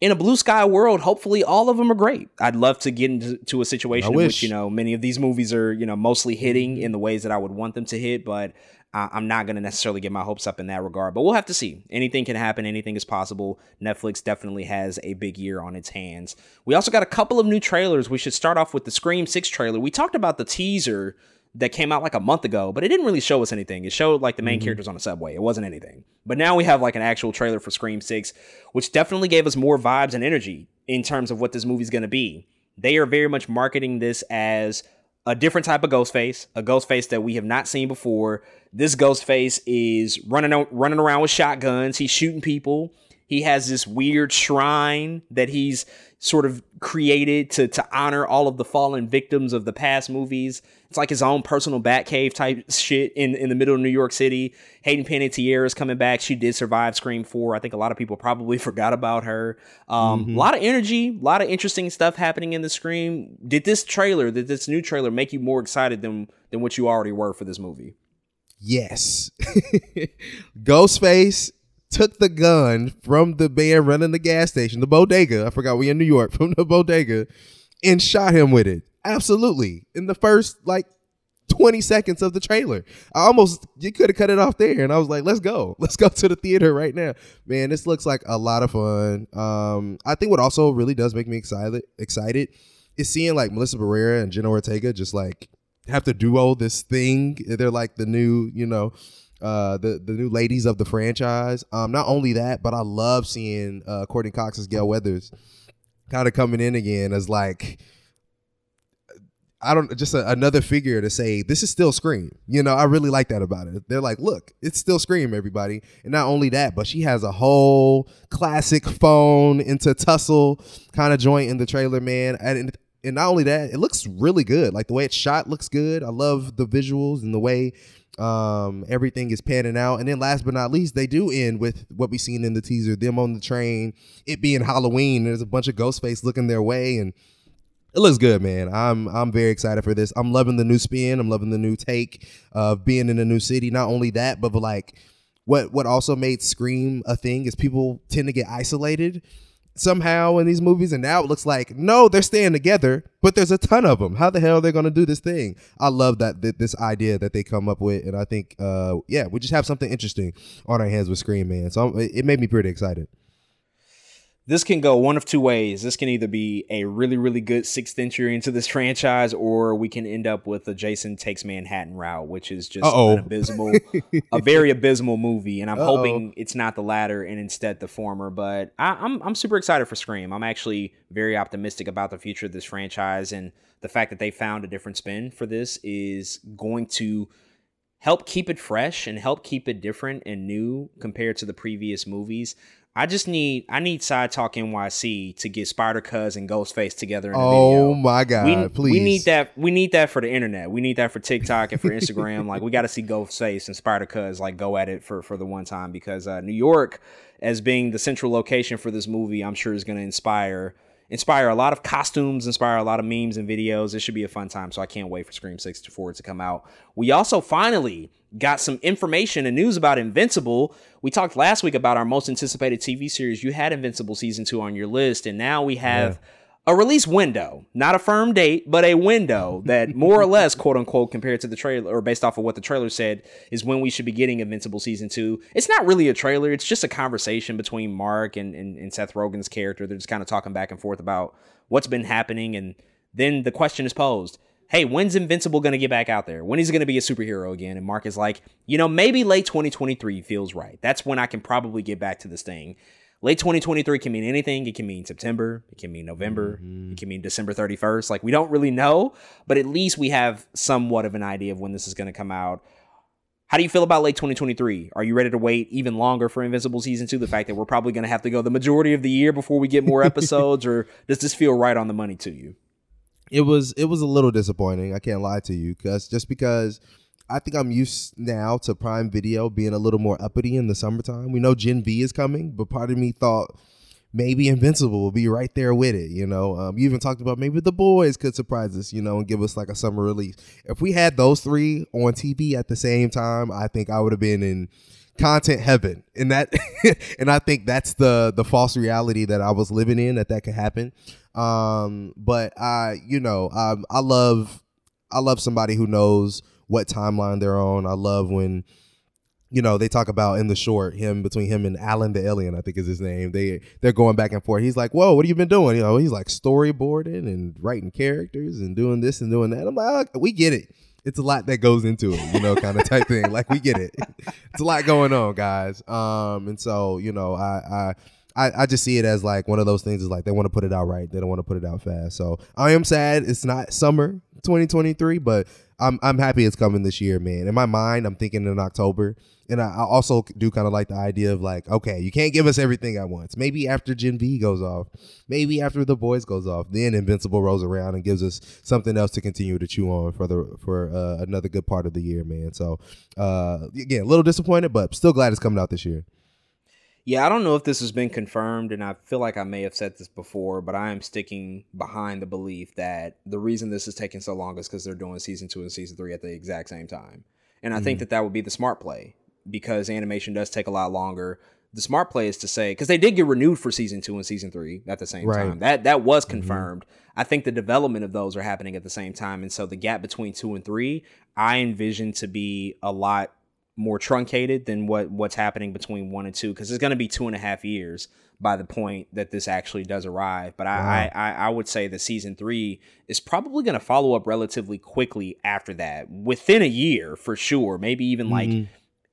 in a blue sky world, hopefully all of them are great. I'd love to get into to a situation in which, you know, many of these movies are, you know, mostly hitting in the ways that I would want them to hit, but I- I'm not going to necessarily get my hopes up in that regard. But we'll have to see. Anything can happen. Anything is possible. Netflix definitely has a big year on its hands. We also got a couple of new trailers. We should start off with the Scream 6 trailer. We talked about the teaser that came out like a month ago, but it didn't really show us anything. It showed like the main Mhm. characters on a subway. It wasn't anything. But now we have like an actual trailer for Scream 6, which definitely gave us more vibes and energy in terms of what this movie's going to be. They are very much marketing this as a different type of Ghostface, a Ghostface that we have not seen before. This Ghostface is running running around with shotguns. He's shooting people. He has this weird shrine that he's sort of created to to honor all of the fallen victims of the past movies. It's like his own personal Batcave type shit in, in the middle of New York City. Hayden Panettiere is coming back. She did survive Scream 4. I think a lot of people probably forgot about her. Um, Mhm. A lot of energy, a lot of interesting stuff happening in the Scream. Did this trailer, did this new trailer make you more excited than than what you already were for this movie? Yes. Ghostface took the gun from the man running the gas station, the bodega. I forgot we in New York, from the bodega, and shot him with it. Absolutely. In the first like 20 seconds of the trailer. I almost you could have cut it off there. And I was like, let's go. Let's go to the theater right now. Man, this looks like a lot of fun. Um, I think what also really does make me excited excited is seeing like Melissa Barrera and Jenna Ortega just like have to duo this thing. They're like the new, you know, uh the the new ladies of the franchise. Um not only that, but I love seeing uh Courteney Cox as Gale Weathers kind of coming in again as like I don't just a, another figure to say this is still Scream. You know, I really like that about it. They're like, look, it's still Scream, everybody. And not only that, but she has a whole classic phone into tussle kind of joint in the trailer, man. And and not only that, it looks really good. Like the way it's shot looks good. I love the visuals and the way um everything is panning out and then last but not least they do end with what we seen in the teaser them on the train it being halloween there's a bunch of Ghostface looking their way and it looks good, man. I'm I'm very excited for this. I'm loving the new spin. I'm loving the new take of being in a new city. Not only that, but like what what also made Scream a thing is people tend to get isolated somehow in these movies, and now it looks like no, they're staying together, but there's a ton of them. How the hell are they going to do this thing? I love that, that this idea that they come up with, and I think uh yeah, we just have something interesting on our hands with Scream, man. So it made me pretty excited. This can go one of two ways. This can either be a really, really good sixth entry into this franchise, or we can end up with a Jason Takes Manhattan route, which is just Uh-oh. an abysmal, a very abysmal movie. And I'm Uh-oh. hoping it's not the latter and instead the former. But I, I'm I'm super excited for Scream. I'm actually very optimistic about the future of this franchise, and the fact that they found a different spin for this is going to help keep it fresh and help keep it different and new compared to the previous movies. I just need I need Side Talk NYC to get Spider Cuz and Ghostface together in a video. Oh my god, we, please. we need that. We need that for the internet. We need that for TikTok and for Instagram. like we got to see Ghostface and Spider Cuz like go at it for for the one time because uh, New York, as being the central location for this movie, I'm sure is going to inspire inspire a lot of costumes, inspire a lot of memes and videos. It should be a fun time. So I can't wait for Scream 64 to come out. We also finally got some information and news about Invincible. We talked last week about our most anticipated TV series. You had Invincible season two on your list, and now we have a release window, not a firm date, but a window that more or less, quote unquote, compared to the trailer or based off of what the trailer said, is when we should be getting Invincible season two. It's not really a trailer, it's just a conversation between Mark and, and, and Seth Rogen's character. They're just kind of talking back and forth about what's been happening. And then the question is posed Hey, when's Invincible going to get back out there? When is he going to be a superhero again? And Mark is like, you know, maybe late 2023 feels right. That's when I can probably get back to this thing. Late 2023 can mean anything. It can mean September. It can mean November. Mm-hmm. It can mean December 31st. Like, we don't really know, but at least we have somewhat of an idea of when this is going to come out. How do you feel about late 2023? Are you ready to wait even longer for Invincible Season 2? The fact that we're probably going to have to go the majority of the year before we get more episodes, or does this feel right on the money to you? It was it was a little disappointing. I can't lie to you, because just because I think I'm used now to Prime Video being a little more uppity in the summertime. We know Gen V is coming, but part of me thought maybe Invincible will be right there with it. You know, um, you even talked about maybe the boys could surprise us, you know, and give us like a summer release. If we had those three on TV at the same time, I think I would have been in content heaven. And that and i think that's the the false reality that i was living in that that could happen. Um but i you know um, i love i love somebody who knows what timeline they're on. I love when you know they talk about in the short him between him and Allen the alien i think is his name. They they're going back and forth. He's like whoa what have you been doing? You know he's like storyboarding and writing characters and doing this and doing that. I'm like oh, we get it it's a lot that goes into it, you know, kind of type thing. Like we get it. It's a lot going on, guys. Um, and so you know, I I I, I just see it as like one of those things is like they want to put it out right. They don't want to put it out fast. So I am sad it's not summer 2023, but I'm I'm happy it's coming this year, man. In my mind, I'm thinking in October. And I, I also do kind of like the idea of like, okay, you can't give us everything at once. Maybe after Gen V goes off, maybe after The Boys goes off, then Invincible rolls around and gives us something else to continue to chew on for the for uh, another good part of the year, man. So uh, again, a little disappointed, but still glad it's coming out this year. Yeah, I don't know if this has been confirmed, and I feel like I may have said this before, but I am sticking behind the belief that the reason this is taking so long is because they're doing season two and season three at the exact same time. And I mm think that that would be the smart play because animation does take a lot longer. The smart play is to say because they did get renewed for season two and season three at the same right. time. That that was confirmed. Mm-hmm. I think the development of those are happening at the same time, and so the gap between two and three, I envision to be a lot more truncated than what what's happening between one and two because it's going to be two and a half years by the point that this actually does arrive. But I, wow. I, I would say that season three is probably going to follow up relatively quickly after that, within a year for sure, maybe even mm-hmm. like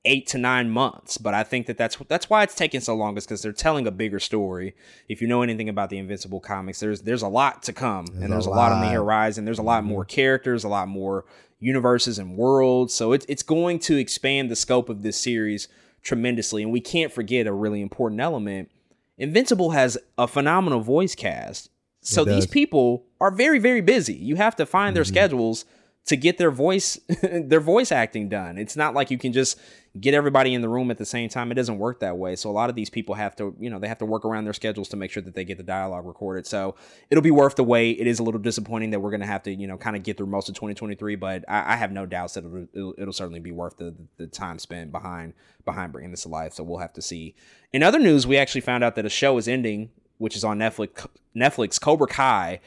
eight to nine months. But I think that that's that's why it's taking so long is because they're telling a bigger story. If you know anything about the Invincible comics, there's there's a lot to come, there's and there's a lot. lot on the horizon. There's a lot mm-hmm. more characters, a lot more universes and worlds. So it's it's going to expand the scope of this series tremendously. And we can't forget a really important element. Invincible has a phenomenal voice cast. So these people are very, very busy. You have to find mm-hmm. their schedules to get their voice their voice acting done. It's not like you can just get everybody in the room at the same time. It doesn't work that way. So a lot of these people have to, you know, they have to work around their schedules to make sure that they get the dialogue recorded. So it'll be worth the wait. It is a little disappointing that we're going to have to, you know, kind of get through most of 2023, but I, I have no doubts that it'll, it'll, it'll, certainly be worth the, the time spent behind behind bringing this to life. So we'll have to see. In other news, we actually found out that a show is ending, which is on Netflix. Netflix Cobra Kai,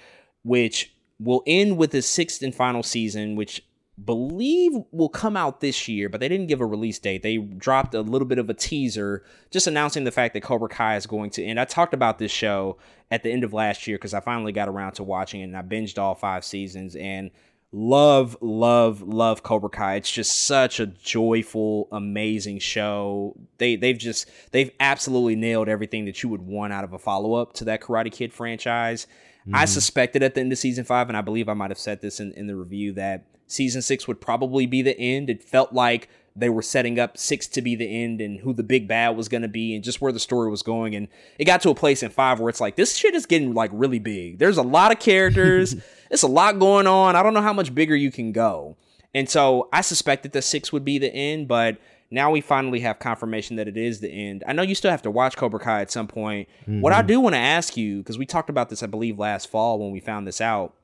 which will end with the sixth and final season, which believe will come out this year, but they didn't give a release date. They dropped a little bit of a teaser just announcing the fact that Cobra Kai is going to end. I talked about this show at the end of last year because I finally got around to watching it and I binged all five seasons and love, love, love Cobra Kai. It's just such a joyful, amazing show. They they've just they've absolutely nailed everything that you would want out of a follow-up to that Karate Kid franchise. Mm-hmm. I suspected at the end of season five, and I believe I might have said this in, in the review that season six would probably be the end. It felt like they were setting up six to be the end and who the big bad was going to be and just where the story was going. And it got to a place in five where it's like, this shit is getting like really big. There's a lot of characters, it's a lot going on. I don't know how much bigger you can go. And so I suspected that six would be the end, but now we finally have confirmation that it is the end. I know you still have to watch Cobra Kai at some point. Mm-hmm. What I mm-hmm. do want to ask you, because we talked about this, I believe, last fall when we found this out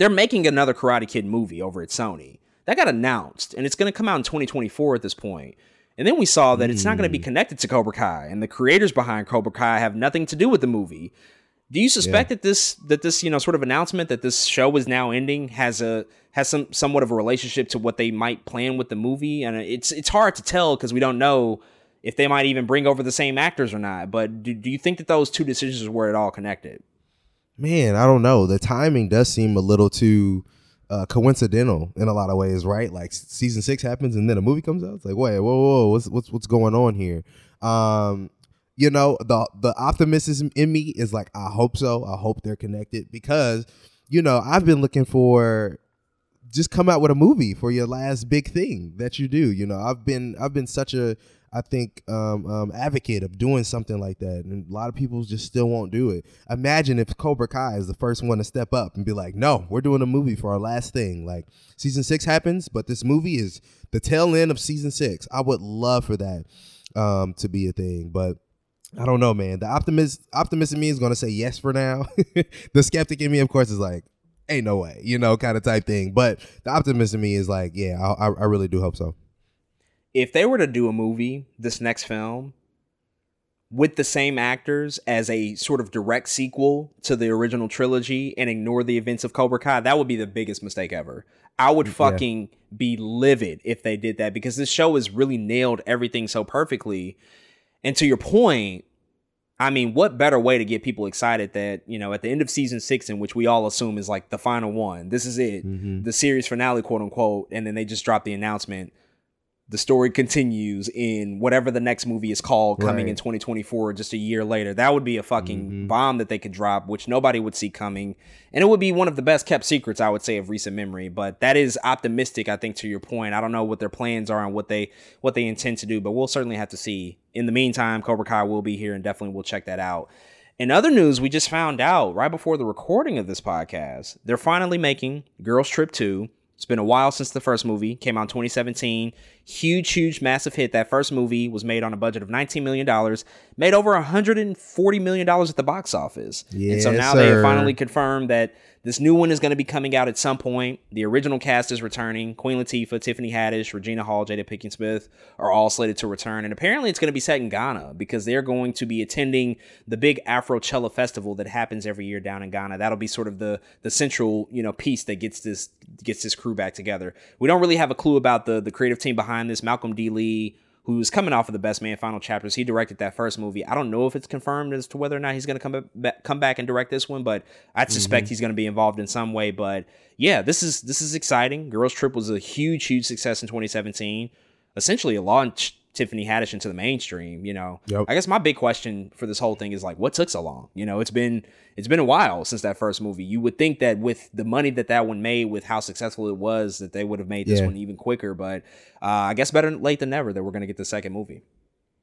they're making another Karate Kid movie over at Sony. That got announced, and it's going to come out in 2024 at this point. And then we saw that mm. it's not going to be hmm. connected to Cobra Kai, and the creators behind Cobra Kai have nothing to do with the movie. Do you suspect yeah. that this that this you know sort of announcement that this show is now ending has a has some somewhat of a relationship to what they might plan with the movie? And it's it's hard to tell because we don't know if they might even bring over the same actors or not. But do, do you think that those two decisions were at all connected? man, I don't know. The timing does seem a little too uh, coincidental in a lot of ways, right? Like season six happens and then a movie comes out. It's like, wait, whoa, whoa, what's what's what's going on here? Um, you know, the the optimism in me is like, I hope so. I hope they're connected because, you know, I've been looking for just come out with a movie for your last big thing that you do. You know, I've been I've been such a I think um, um, advocate of doing something like that, and a lot of people just still won't do it. Imagine if Cobra Kai is the first one to step up and be like, "No, we're doing a movie for our last thing." Like season six happens, but this movie is the tail end of season six. I would love for that um, to be a thing, but. I don't know, man. The optimist optimist in me is gonna say yes for now. the skeptic in me, of course, is like, ain't no way, you know, kind of type thing. But the optimist in me is like, yeah, I, I really do hope so if they were to do a movie, this next film, with the same actors as a sort of direct sequel to the original trilogy and ignore the events of Cobra Kai, that would be the biggest mistake ever. I would fucking yeah. be livid if they did that because this show has really nailed everything so perfectly. And to your point, I mean, what better way to get people excited that, you know, at the end of season six, in which we all assume is like the final one, this is it, mm-hmm. the series finale, quote unquote, and then they just drop the announcement the story continues in whatever the next movie is called coming Right. in 2024 just a year later that would be a fucking Mm-hmm. bomb that they could drop which nobody would see coming and it would be one of the best kept secrets i would say of recent memory but that is optimistic i think to your point i don't know what their plans are and what they what they intend to do but we'll certainly have to see in the meantime cobra kai will be here and definitely we'll check that out in other news, we just found out right before the recording of this podcast, they're finally making Girls Trip 2. It's been a while since the first movie came out in 2017. Huge, huge, massive hit. That first movie was made on a budget of $19 million, made over $140 million at the box office. Yes, and so now they have finally confirmed that this new one is going to be coming out at some point. The original cast is returning. Queen Latifah, Tiffany Haddish, Regina Hall, Jada Pinkett Smith are all slated to return. And apparently it's going to be set in Ghana because they're going to be attending the big Afrochella festival that happens every year down in Ghana. That'll be sort of the the central, you know, piece that gets this gets this crew back together. We don't really have a clue about the the creative team behind this. Malcolm D. Lee who's coming off of the Best Man final chapters. He directed that first movie. I don't know if it's confirmed as to whether or not he's going to come back, come back and direct this one, but I suspect Mhm. he's going to be involved in some way. But yeah, this is this is exciting. Girls Trip was a huge, huge success in 2017. Essentially, it launched Tiffany Haddish into the mainstream. You know, Yep. I guess my big question for this whole thing is like, what took so long? You know, it's been it's been a while since that first movie. You would think that with the money that that one made, with how successful it was, that they would have made this Yeah. one even quicker. But uh, I guess better late than never that we're going to get the second movie.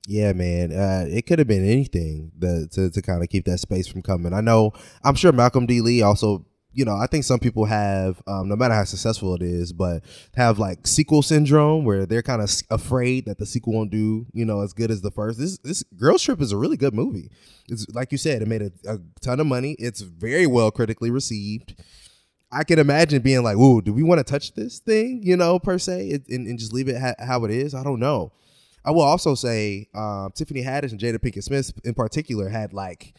Yeah, man. Uh, it could have been anything that, to to kind of keep that space from coming. I know. I'm sure Malcolm D. Lee also. You know, I think some people have, um, no matter how successful it is, but have like sequel syndrome where they're kind of afraid that the sequel won't do, you know, as good as the first. This this Girls Trip is a really good movie. It's like you said, it made a, a ton of money. It's very well critically received. I can imagine being like, "Ooh, do we want to touch this thing?" You know, per se, it, and, and just leave it ha- how it is. I don't know. I will also say um, Tiffany Haddish and Jada Pinkett Smith in particular had like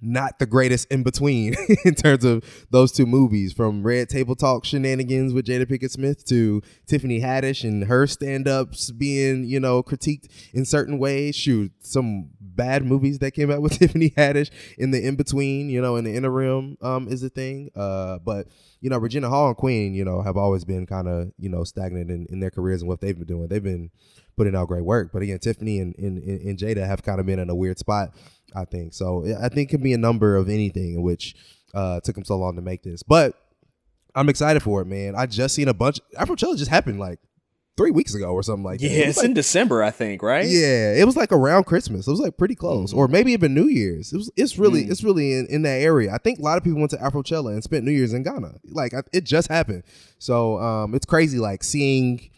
not the greatest in between in terms of those two movies from Red Table Talk shenanigans with Jada Pinkett Smith to Tiffany Haddish and her stand-ups being, you know, critiqued in certain ways. Shoot, some bad movies that came out with Tiffany Haddish in the in between, you know, in the interim um is the thing. Uh but you know, Regina Hall and Queen, you know, have always been kind of, you know, stagnant in, in their careers and what they've been doing. They've been putting out great work. But again, Tiffany and, and, and Jada have kind of been in a weird spot, I think. So I think it can be a number of anything in which uh, took them so long to make this. But I'm excited for it, man. I just seen a bunch. Afrochella just happened like three weeks ago or something like that. Yeah, It it's like- in December, I think, right? yeah, it was like around Christmas. It was like pretty close, or maybe even New Year's. It was. It's really. Mm. It's really in, in that area. I think a lot of people went to Afrochella and spent New Year's in Ghana. Like I, it just happened. So um, it's crazy. Like seeing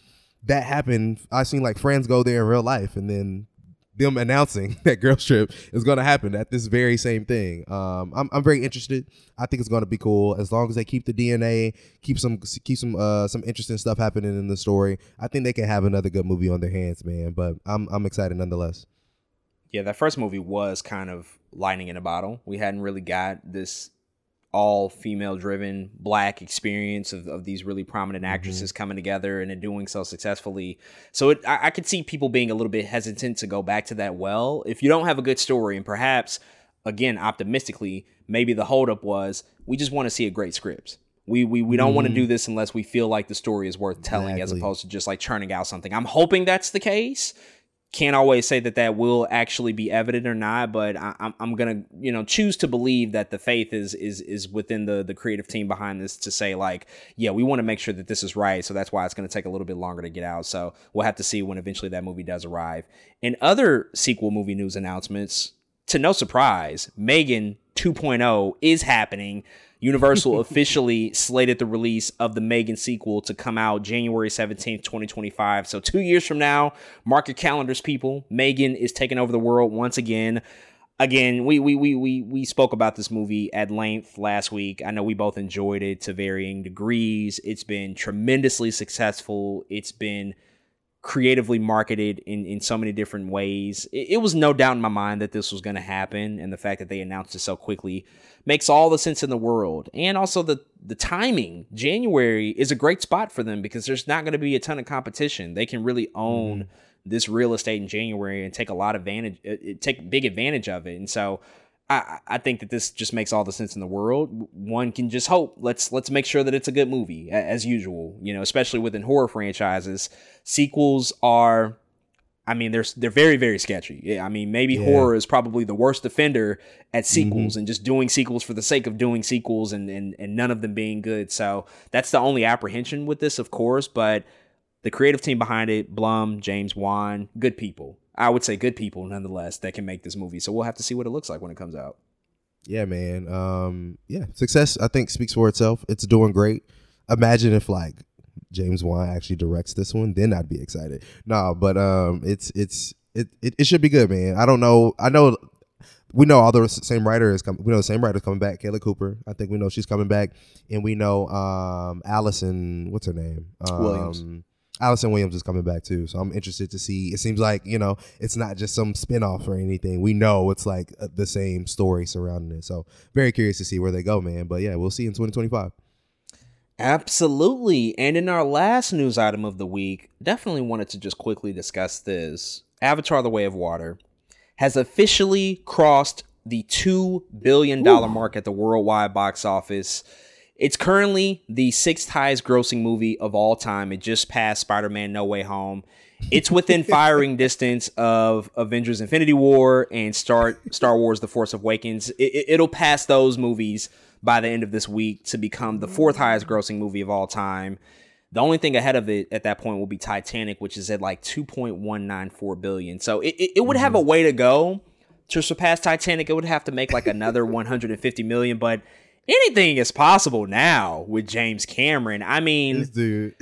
that happen. I've seen like friends go there in real life, and then them announcing that Girls Trip is going to happen at this very same thing. Um, I'm, I'm very interested. I think it's going to be cool as long as they keep the DNA, keep some keep some uh some interesting stuff happening in the story. I think they can have another good movie on their hands, man. But I'm I'm excited nonetheless. yeah, that first movie was kind of lightning in a bottle. We hadn't really got this all female driven black experience of, of these really prominent mm-hmm. actresses coming together and doing so successfully. So it, I, I could see people being a little bit hesitant to go back to that well. If you don't have a good story and perhaps again optimistically, maybe the holdup was we just want to see a great script. We we, we don't want to do mm-hmm. this unless we feel like the story is worth telling as opposed to just like churning out something. I'm hoping that's the case can't always say that that will actually be evident or not, but I, I'm I'm gonna you know choose to believe that the faith is is is within the the creative team behind this to say like yeah we want to make sure that this is right, so that's why it's gonna take a little bit longer to get out. So we'll have to see when eventually that movie does arrive. And other sequel movie news announcements, to no surprise, Megan 2.0 is happening. Universal officially slated the release of the Megan sequel to come out January 17th, 2025. So, two years from now, mark your calendars, people. Megan is taking over the world once again. Again, we we we we we spoke about this movie at length last week. I know we both enjoyed it to varying degrees. It's been tremendously successful. It's been creatively marketed in, in so many different ways. It, it was no doubt in my mind that this was going to happen, and the fact that they announced it so quickly makes all the sense in the world. And also the the timing, January is a great spot for them because there's not going to be a ton of competition. They can really own this real estate in January and take a lot of advantage, uh, uh, take big advantage of it. And so. I, I think that this just makes all the sense in the world. One can just hope. Let's let's make sure that it's a good movie as usual. You know, especially within horror franchises, sequels are. I mean, they're they're very very sketchy. Yeah, I mean, maybe Yeah. horror is probably the worst offender at sequels Mhm. and just doing sequels for the sake of doing sequels and, and and none of them being good. So that's the only apprehension with this, of course. But the creative team behind it, Blum, James Wan, good people. I would say good people nonetheless that can make this movie. So we'll have to see what it looks like when it comes out. Yeah, man. Um, yeah, success I think speaks for itself. It's doing great. Imagine if like James Wan actually directs this one, then I'd be excited. No, but um, it's it's it, it it should be good, man. I don't know. I know we know all the same writer is coming. We know the same writer's coming back. Akela Cooper. I think we know she's coming back, and we know um Allison. What's her name? Um, Williams. Allison Williams is coming back too. So I'm interested to see. It seems like, you know, it's not just some spin-off or anything. We know it's like uh, the same story surrounding it. So very curious to see where they go, man. But yeah, we'll see in 2025. Absolutely. And in our last news item of the week, definitely wanted to just quickly discuss this. Avatar The Way of Water has officially crossed the $2 billion mark at the worldwide box office. It's currently the sixth highest grossing movie of all time. It just passed Spider Man No Way Home. It's within firing distance of Avengers Infinity War and Star, Star Wars The Force Awakens. It, it, it'll pass those movies by the end of this week to become the fourth highest grossing movie of all time. The only thing ahead of it at that point will be Titanic, which is at like 2.194 billion. So it, it, it would have mm-hmm. a way to go to surpass Titanic. It would have to make like another 150 million, but anything is possible now with James Cameron. I mean, dude.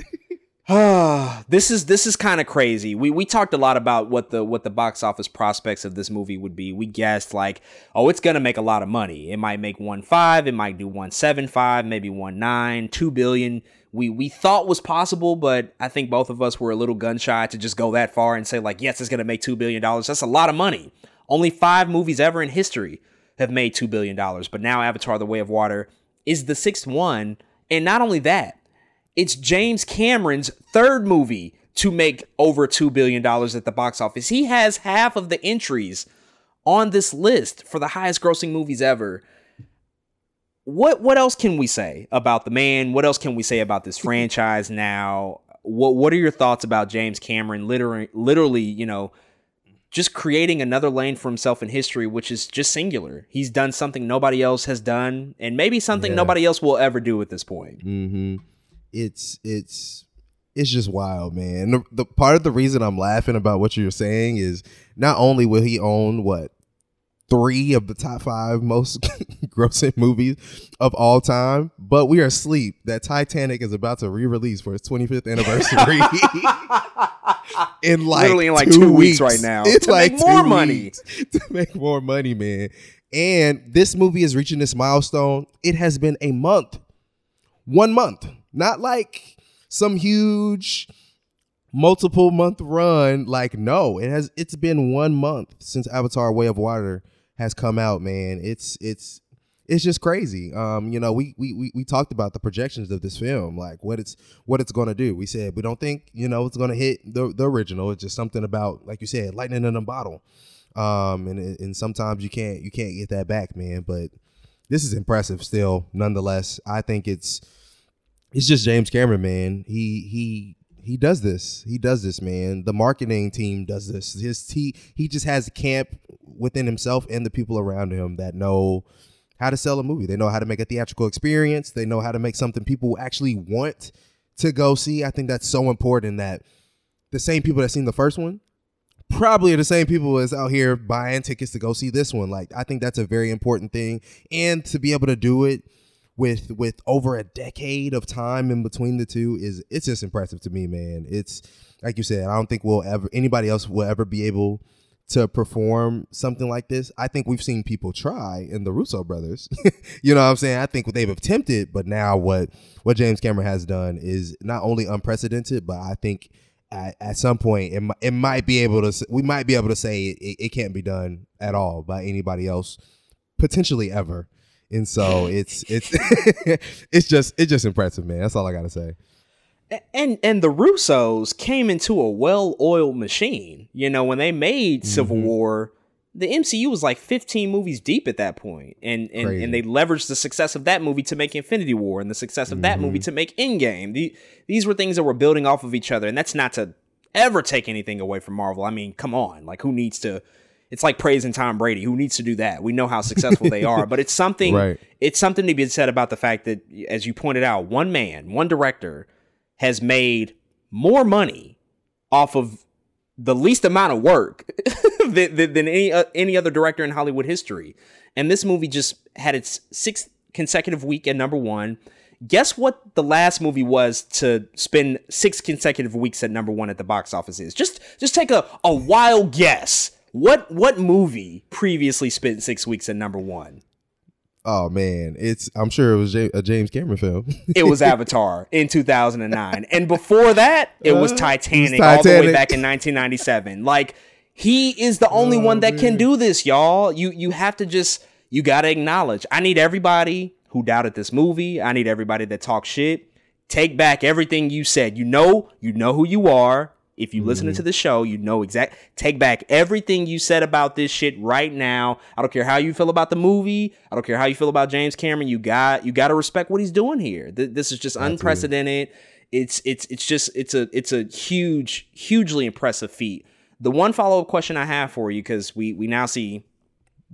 this is this is kind of crazy. We we talked a lot about what the what the box office prospects of this movie would be. We guessed like, oh, it's gonna make a lot of money. It might make one five, it might do one seven five, maybe one nine, two billion. We we thought was possible, but I think both of us were a little gun shy to just go that far and say like, yes, it's gonna make two billion dollars. That's a lot of money. Only five movies ever in history have made two billion dollars, but now Avatar: The Way of Water is the sixth one, and not only that. It's James Cameron's third movie to make over $2 billion at the box office. He has half of the entries on this list for the highest grossing movies ever. What what else can we say about the man? What else can we say about this franchise now? What what are your thoughts about James Cameron literally literally, you know, just creating another lane for himself in history which is just singular. He's done something nobody else has done and maybe something Yeah. nobody else will ever do at this point. hmm It's it's it's just wild, man. The, the part of the reason I'm laughing about what you're saying is not only will he own what three of the top five most grossing movies of all time, but we are asleep that Titanic is about to re-release for its 25th anniversary in like Literally in like two, two weeks right now. It's To like make more money. weeks to make more money, man. And this movie is reaching this milestone. It has been a month one month, not like some huge multiple month run. Like, no, it has it's been one month since Avatar Way of Water has come out, man. It's it's it's just crazy. Um, you know, we we we, we talked about the projections of this film, like what it's what it's gonna do. We said we don't think, you know, it's gonna hit the the original. It's just something about, like you said, lightning in a bottle. Um, and and sometimes you can't you can't get that back, man. But this is impressive still, nonetheless. I think it's it's just James Cameron, man. He he he does this. He does this, man. The marketing team does this. His he he just has a camp within himself and the people around him that know how to sell a movie. They know how to make a theatrical experience. They know how to make something people actually want to go see. I think that's so important that the same people that seen the first one probably are the same people as out here buying tickets to go see this one. Like I think that's a very important thing, and to be able to do it with with over a decade of time in between the two is it's just impressive to me, man. It's like you said, I don't think we'll ever anybody else will ever be able to perform something like this. I think we've seen people try in the Russo brothers. you know what I'm saying? I think what they've attempted, but now what what James Cameron has done is not only unprecedented, but I think at, at some point it, it might be able to we might be able to say it, it, it can't be done at all by anybody else potentially ever. And so it's it's it's just it's just impressive, man. That's all I got to say. and and the Russos came into a well-oiled machine. You know, when they made Civil War, the MCU was like 15 movies deep at that point, and and, Crazy. and they leveraged the success of that movie to make Infinity War, and the success of that Mm-hmm. movie to make Endgame. The, these were things that were building off of each other, and that's not to ever take anything away from Marvel. I mean, come on, like who needs to? It's like praising Tom Brady. Who needs to do that? We know how successful they are, but it's something. Right. It's something to be said about the fact that, as you pointed out, one man, one director, has made more money off of the least amount of work than, than, any uh, any other director in Hollywood history. And this movie just had its sixth consecutive week at number one. Guess what the last movie was to spend six consecutive weeks at number one at the box office is? Just just take a, a wild guess. What what movie previously spent six weeks at number one? Oh man, it's I'm sure it was a James Cameron film. It was Avatar in 2009. And before that, it was Uh, Titanic, it was all the way back in 1997. Like he is the only one that can do this, y'all. You you have to just you got to acknowledge. I need everybody who doubted this movie. I need everybody that talks shit. Take back everything you said. You know, you know who you are. If you listen to the show, you know exact. Take back everything you said about this shit right now. I don't care how you feel about the movie. I don't care how you feel about James Cameron. You got you got to respect what he's doing here. Th- This is just unprecedented. It's it's it's just it's a it's a huge hugely impressive feat. The one follow up question I have for you because we we now see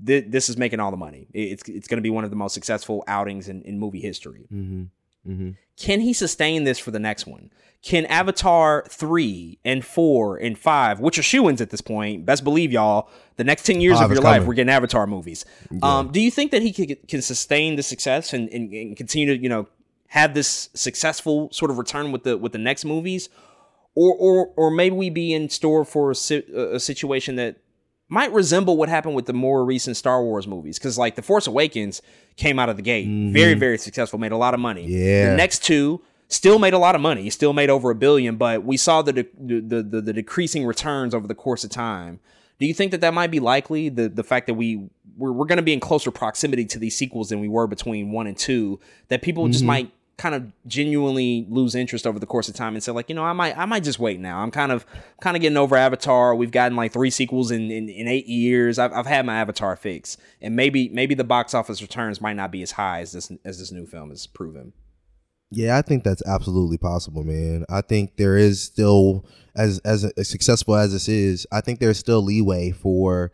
th- this is making all the money. It's it's going to be one of the most successful outings in, in movie history. mm-hmm. Mm-hmm. Can he sustain this for the next one? Can Avatar 3 and 4 and 5, which are shoe ins at this point, best believe y'all, the next 10 years Five of your life, we're getting Avatar movies. Um, do you think that he can, can sustain the success and, and, and continue to, you know, have this successful sort of return with the with the next movies? Or, or, or maybe we be in store for a, si- a situation that might resemble what happened with the more recent Star Wars movies. Because, like, The Force Awakens came out of the gate very, very successful, made a lot of money. Yeah. The next two still made a lot of money, still made over a billion, but we saw the, de- the, the, the decreasing returns over the course of time. Do you think that that might be likely? The the fact that we we're, we're going to be in closer proximity to these sequels than we were between one and two, that people just Mhm. might kind of genuinely lose interest over the course of time and say like you know I might I might just wait now I'm kind of kind of getting over Avatar we've gotten like three sequels in in, in eight years I've, I've had my Avatar fix and maybe maybe the box office returns might not be as high as this as this new film is proven Yeah, I think that's absolutely possible, man. I think there is still as as, as successful as this is, I think there's still leeway for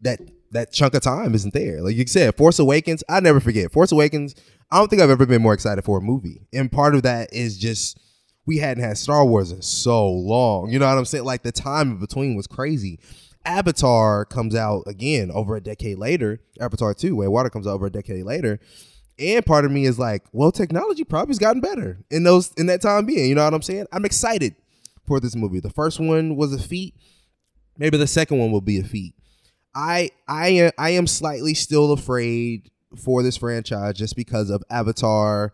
that that chunk of time isn't there. Like you said, Force Awakens, I never forget. Force Awakens, I don't think I've ever been more excited for a movie. And part of that is just we hadn't had Star Wars in so long. You know what I'm saying? Like the time in between was crazy. Avatar comes out again over a decade later. Avatar 2, Way Water comes out over a decade later. And part of me is like, well, technology probably has gotten better in those in that time being. You know what I'm saying? I'm excited for this movie. The first one was a feat. Maybe the second one will be a feat. I I am I am slightly still afraid for this franchise just because of Avatar,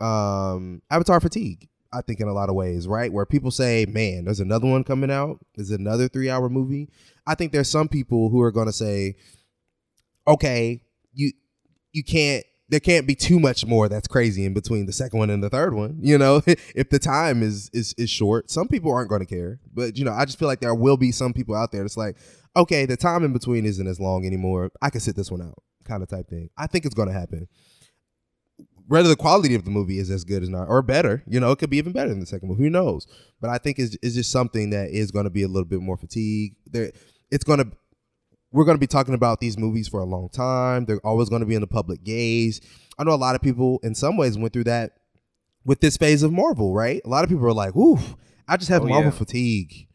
um, Avatar fatigue. I think in a lot of ways, right? Where people say, "Man, there's another one coming out. Is another three hour movie." I think there's some people who are going to say, "Okay, you you can't." There can't be too much more that's crazy in between the second one and the third one. You know, if the time is is is short, some people aren't going to care. But you know, I just feel like there will be some people out there that's like, okay, the time in between isn't as long anymore. I can sit this one out, kind of type thing. I think it's going to happen. Whether the quality of the movie is as good as not or better, you know, it could be even better than the second movie. Who knows? But I think it's, it's just something that is going to be a little bit more fatigue. There, it's going to. We're going to be talking about these movies for a long time. They're always going to be in the public gaze. I know a lot of people, in some ways, went through that with this phase of Marvel. Right? A lot of people are like, "Ooh, I just have Oh, Marvel yeah. fatigue."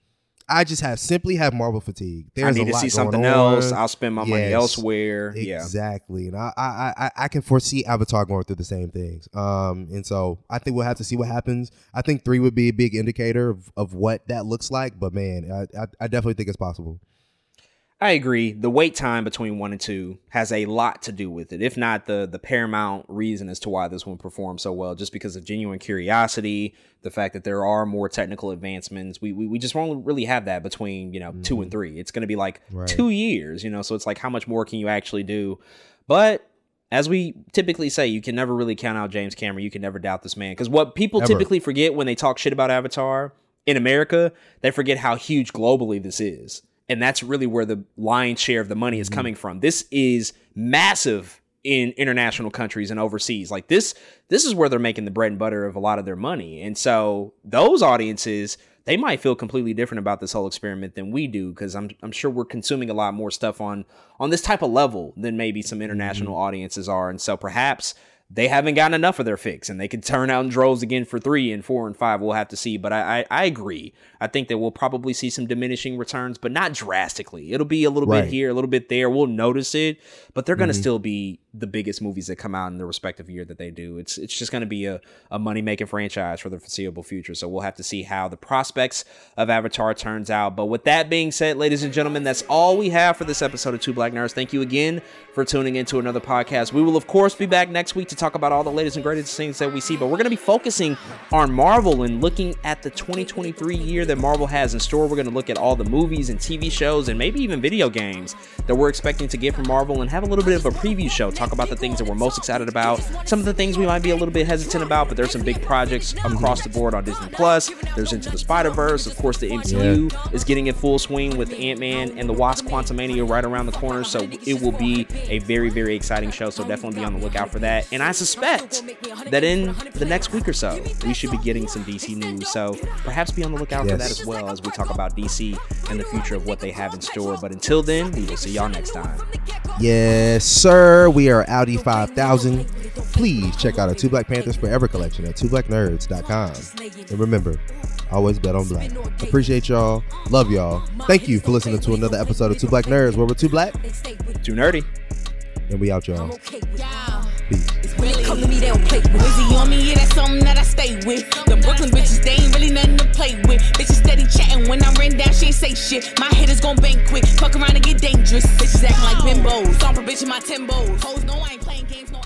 I just have simply have Marvel fatigue. I There's need a to see something else I'll spend my money Yes. elsewhere yeah Exactly, and I, I I I can foresee Avatar going through the same things. Um, and so I think we'll have to see what happens. I think three would be a big indicator of, of what that looks like. But man, I, I I definitely think it's possible. I agree. The wait time between one and two has a lot to do with it, if not the the paramount reason as to why this one performed so well. Just because of genuine curiosity, the fact that there are more technical advancements. We we, we just won't really have that between you know two and mm-hmm. three. It's going to be like Right. two years, you know. So it's like how much more can you actually do? But as we typically say, you can never really count out James Cameron. You can never doubt this man because what people Ever. typically forget when they talk shit about Avatar in America, they forget how huge globally this is. And that's really where the lion's share of the money is mm-hmm. coming from. This is massive in international countries and overseas. Like this this is where they're making the bread and butter of a lot of their money. And so those audiences they might feel completely different about this whole experiment than we do because I'm I'm sure we're consuming a lot more stuff on on this type of level than maybe some mm-hmm. international audiences are. And so perhaps they haven't gotten enough of their fix and they could turn out in droves again for three and four and five. We'll have to see. But I, I, I agree. I think that we'll probably see some diminishing returns, but not drastically. It'll be a little Right. bit here, a little bit there. We'll notice it, but they're going to Mhm. still be the biggest movies that come out in the respective year that they do. It's it's just going to be a, a money making franchise for the foreseeable future. So we'll have to see how the prospects of Avatar turns out. But with that being said, ladies and gentlemen, that's all we have for this episode of Two Black Nerds. Thank you again for tuning into another podcast. We will of course be back next week to talk about all the latest and greatest things that we see. But we're going to be focusing on Marvel and looking at the 2023 year that Marvel has in store. We're going to look at all the movies and TV shows and maybe even video games that we're expecting to get from Marvel and have a little bit of a preview show. Talk about the things that we're most excited about, some of the things we might be a little bit hesitant about, but there's some big projects across the board on Disney Plus. There's Into the Spider Verse, of course. The MCU is getting in full swing with Ant Man and the Wasp: Quantumania right around the corner, so it will be a very, very exciting show. So definitely be on the lookout for that. And I suspect that in the next week or so, we should be getting some DC news. So perhaps be on the lookout for that as well as we talk about DC and the future of what they have in store. But until then, we will see y'all next time. Yes, sir. We are Audi 5000. Please check out our Two Black Panthers Forever collection at twoblacknerds.com. And remember, always bet on black. Appreciate y'all. Love y'all. Thank you for listening to another episode of Two Black Nerds, where we're too black, too nerdy. And we out, y'all. It come to me, they don't play with. On me, yeah, that's something that I stay with. The Brooklyn bitches, they ain't really nothing to play with. Bitches steady chatting when I ran down, she ain't say shit. My head is gon' bang quick, fuck around and get dangerous. Bitches acting like bimbos, stomp a bitch in my timbos. Hoes know I ain't playing games, no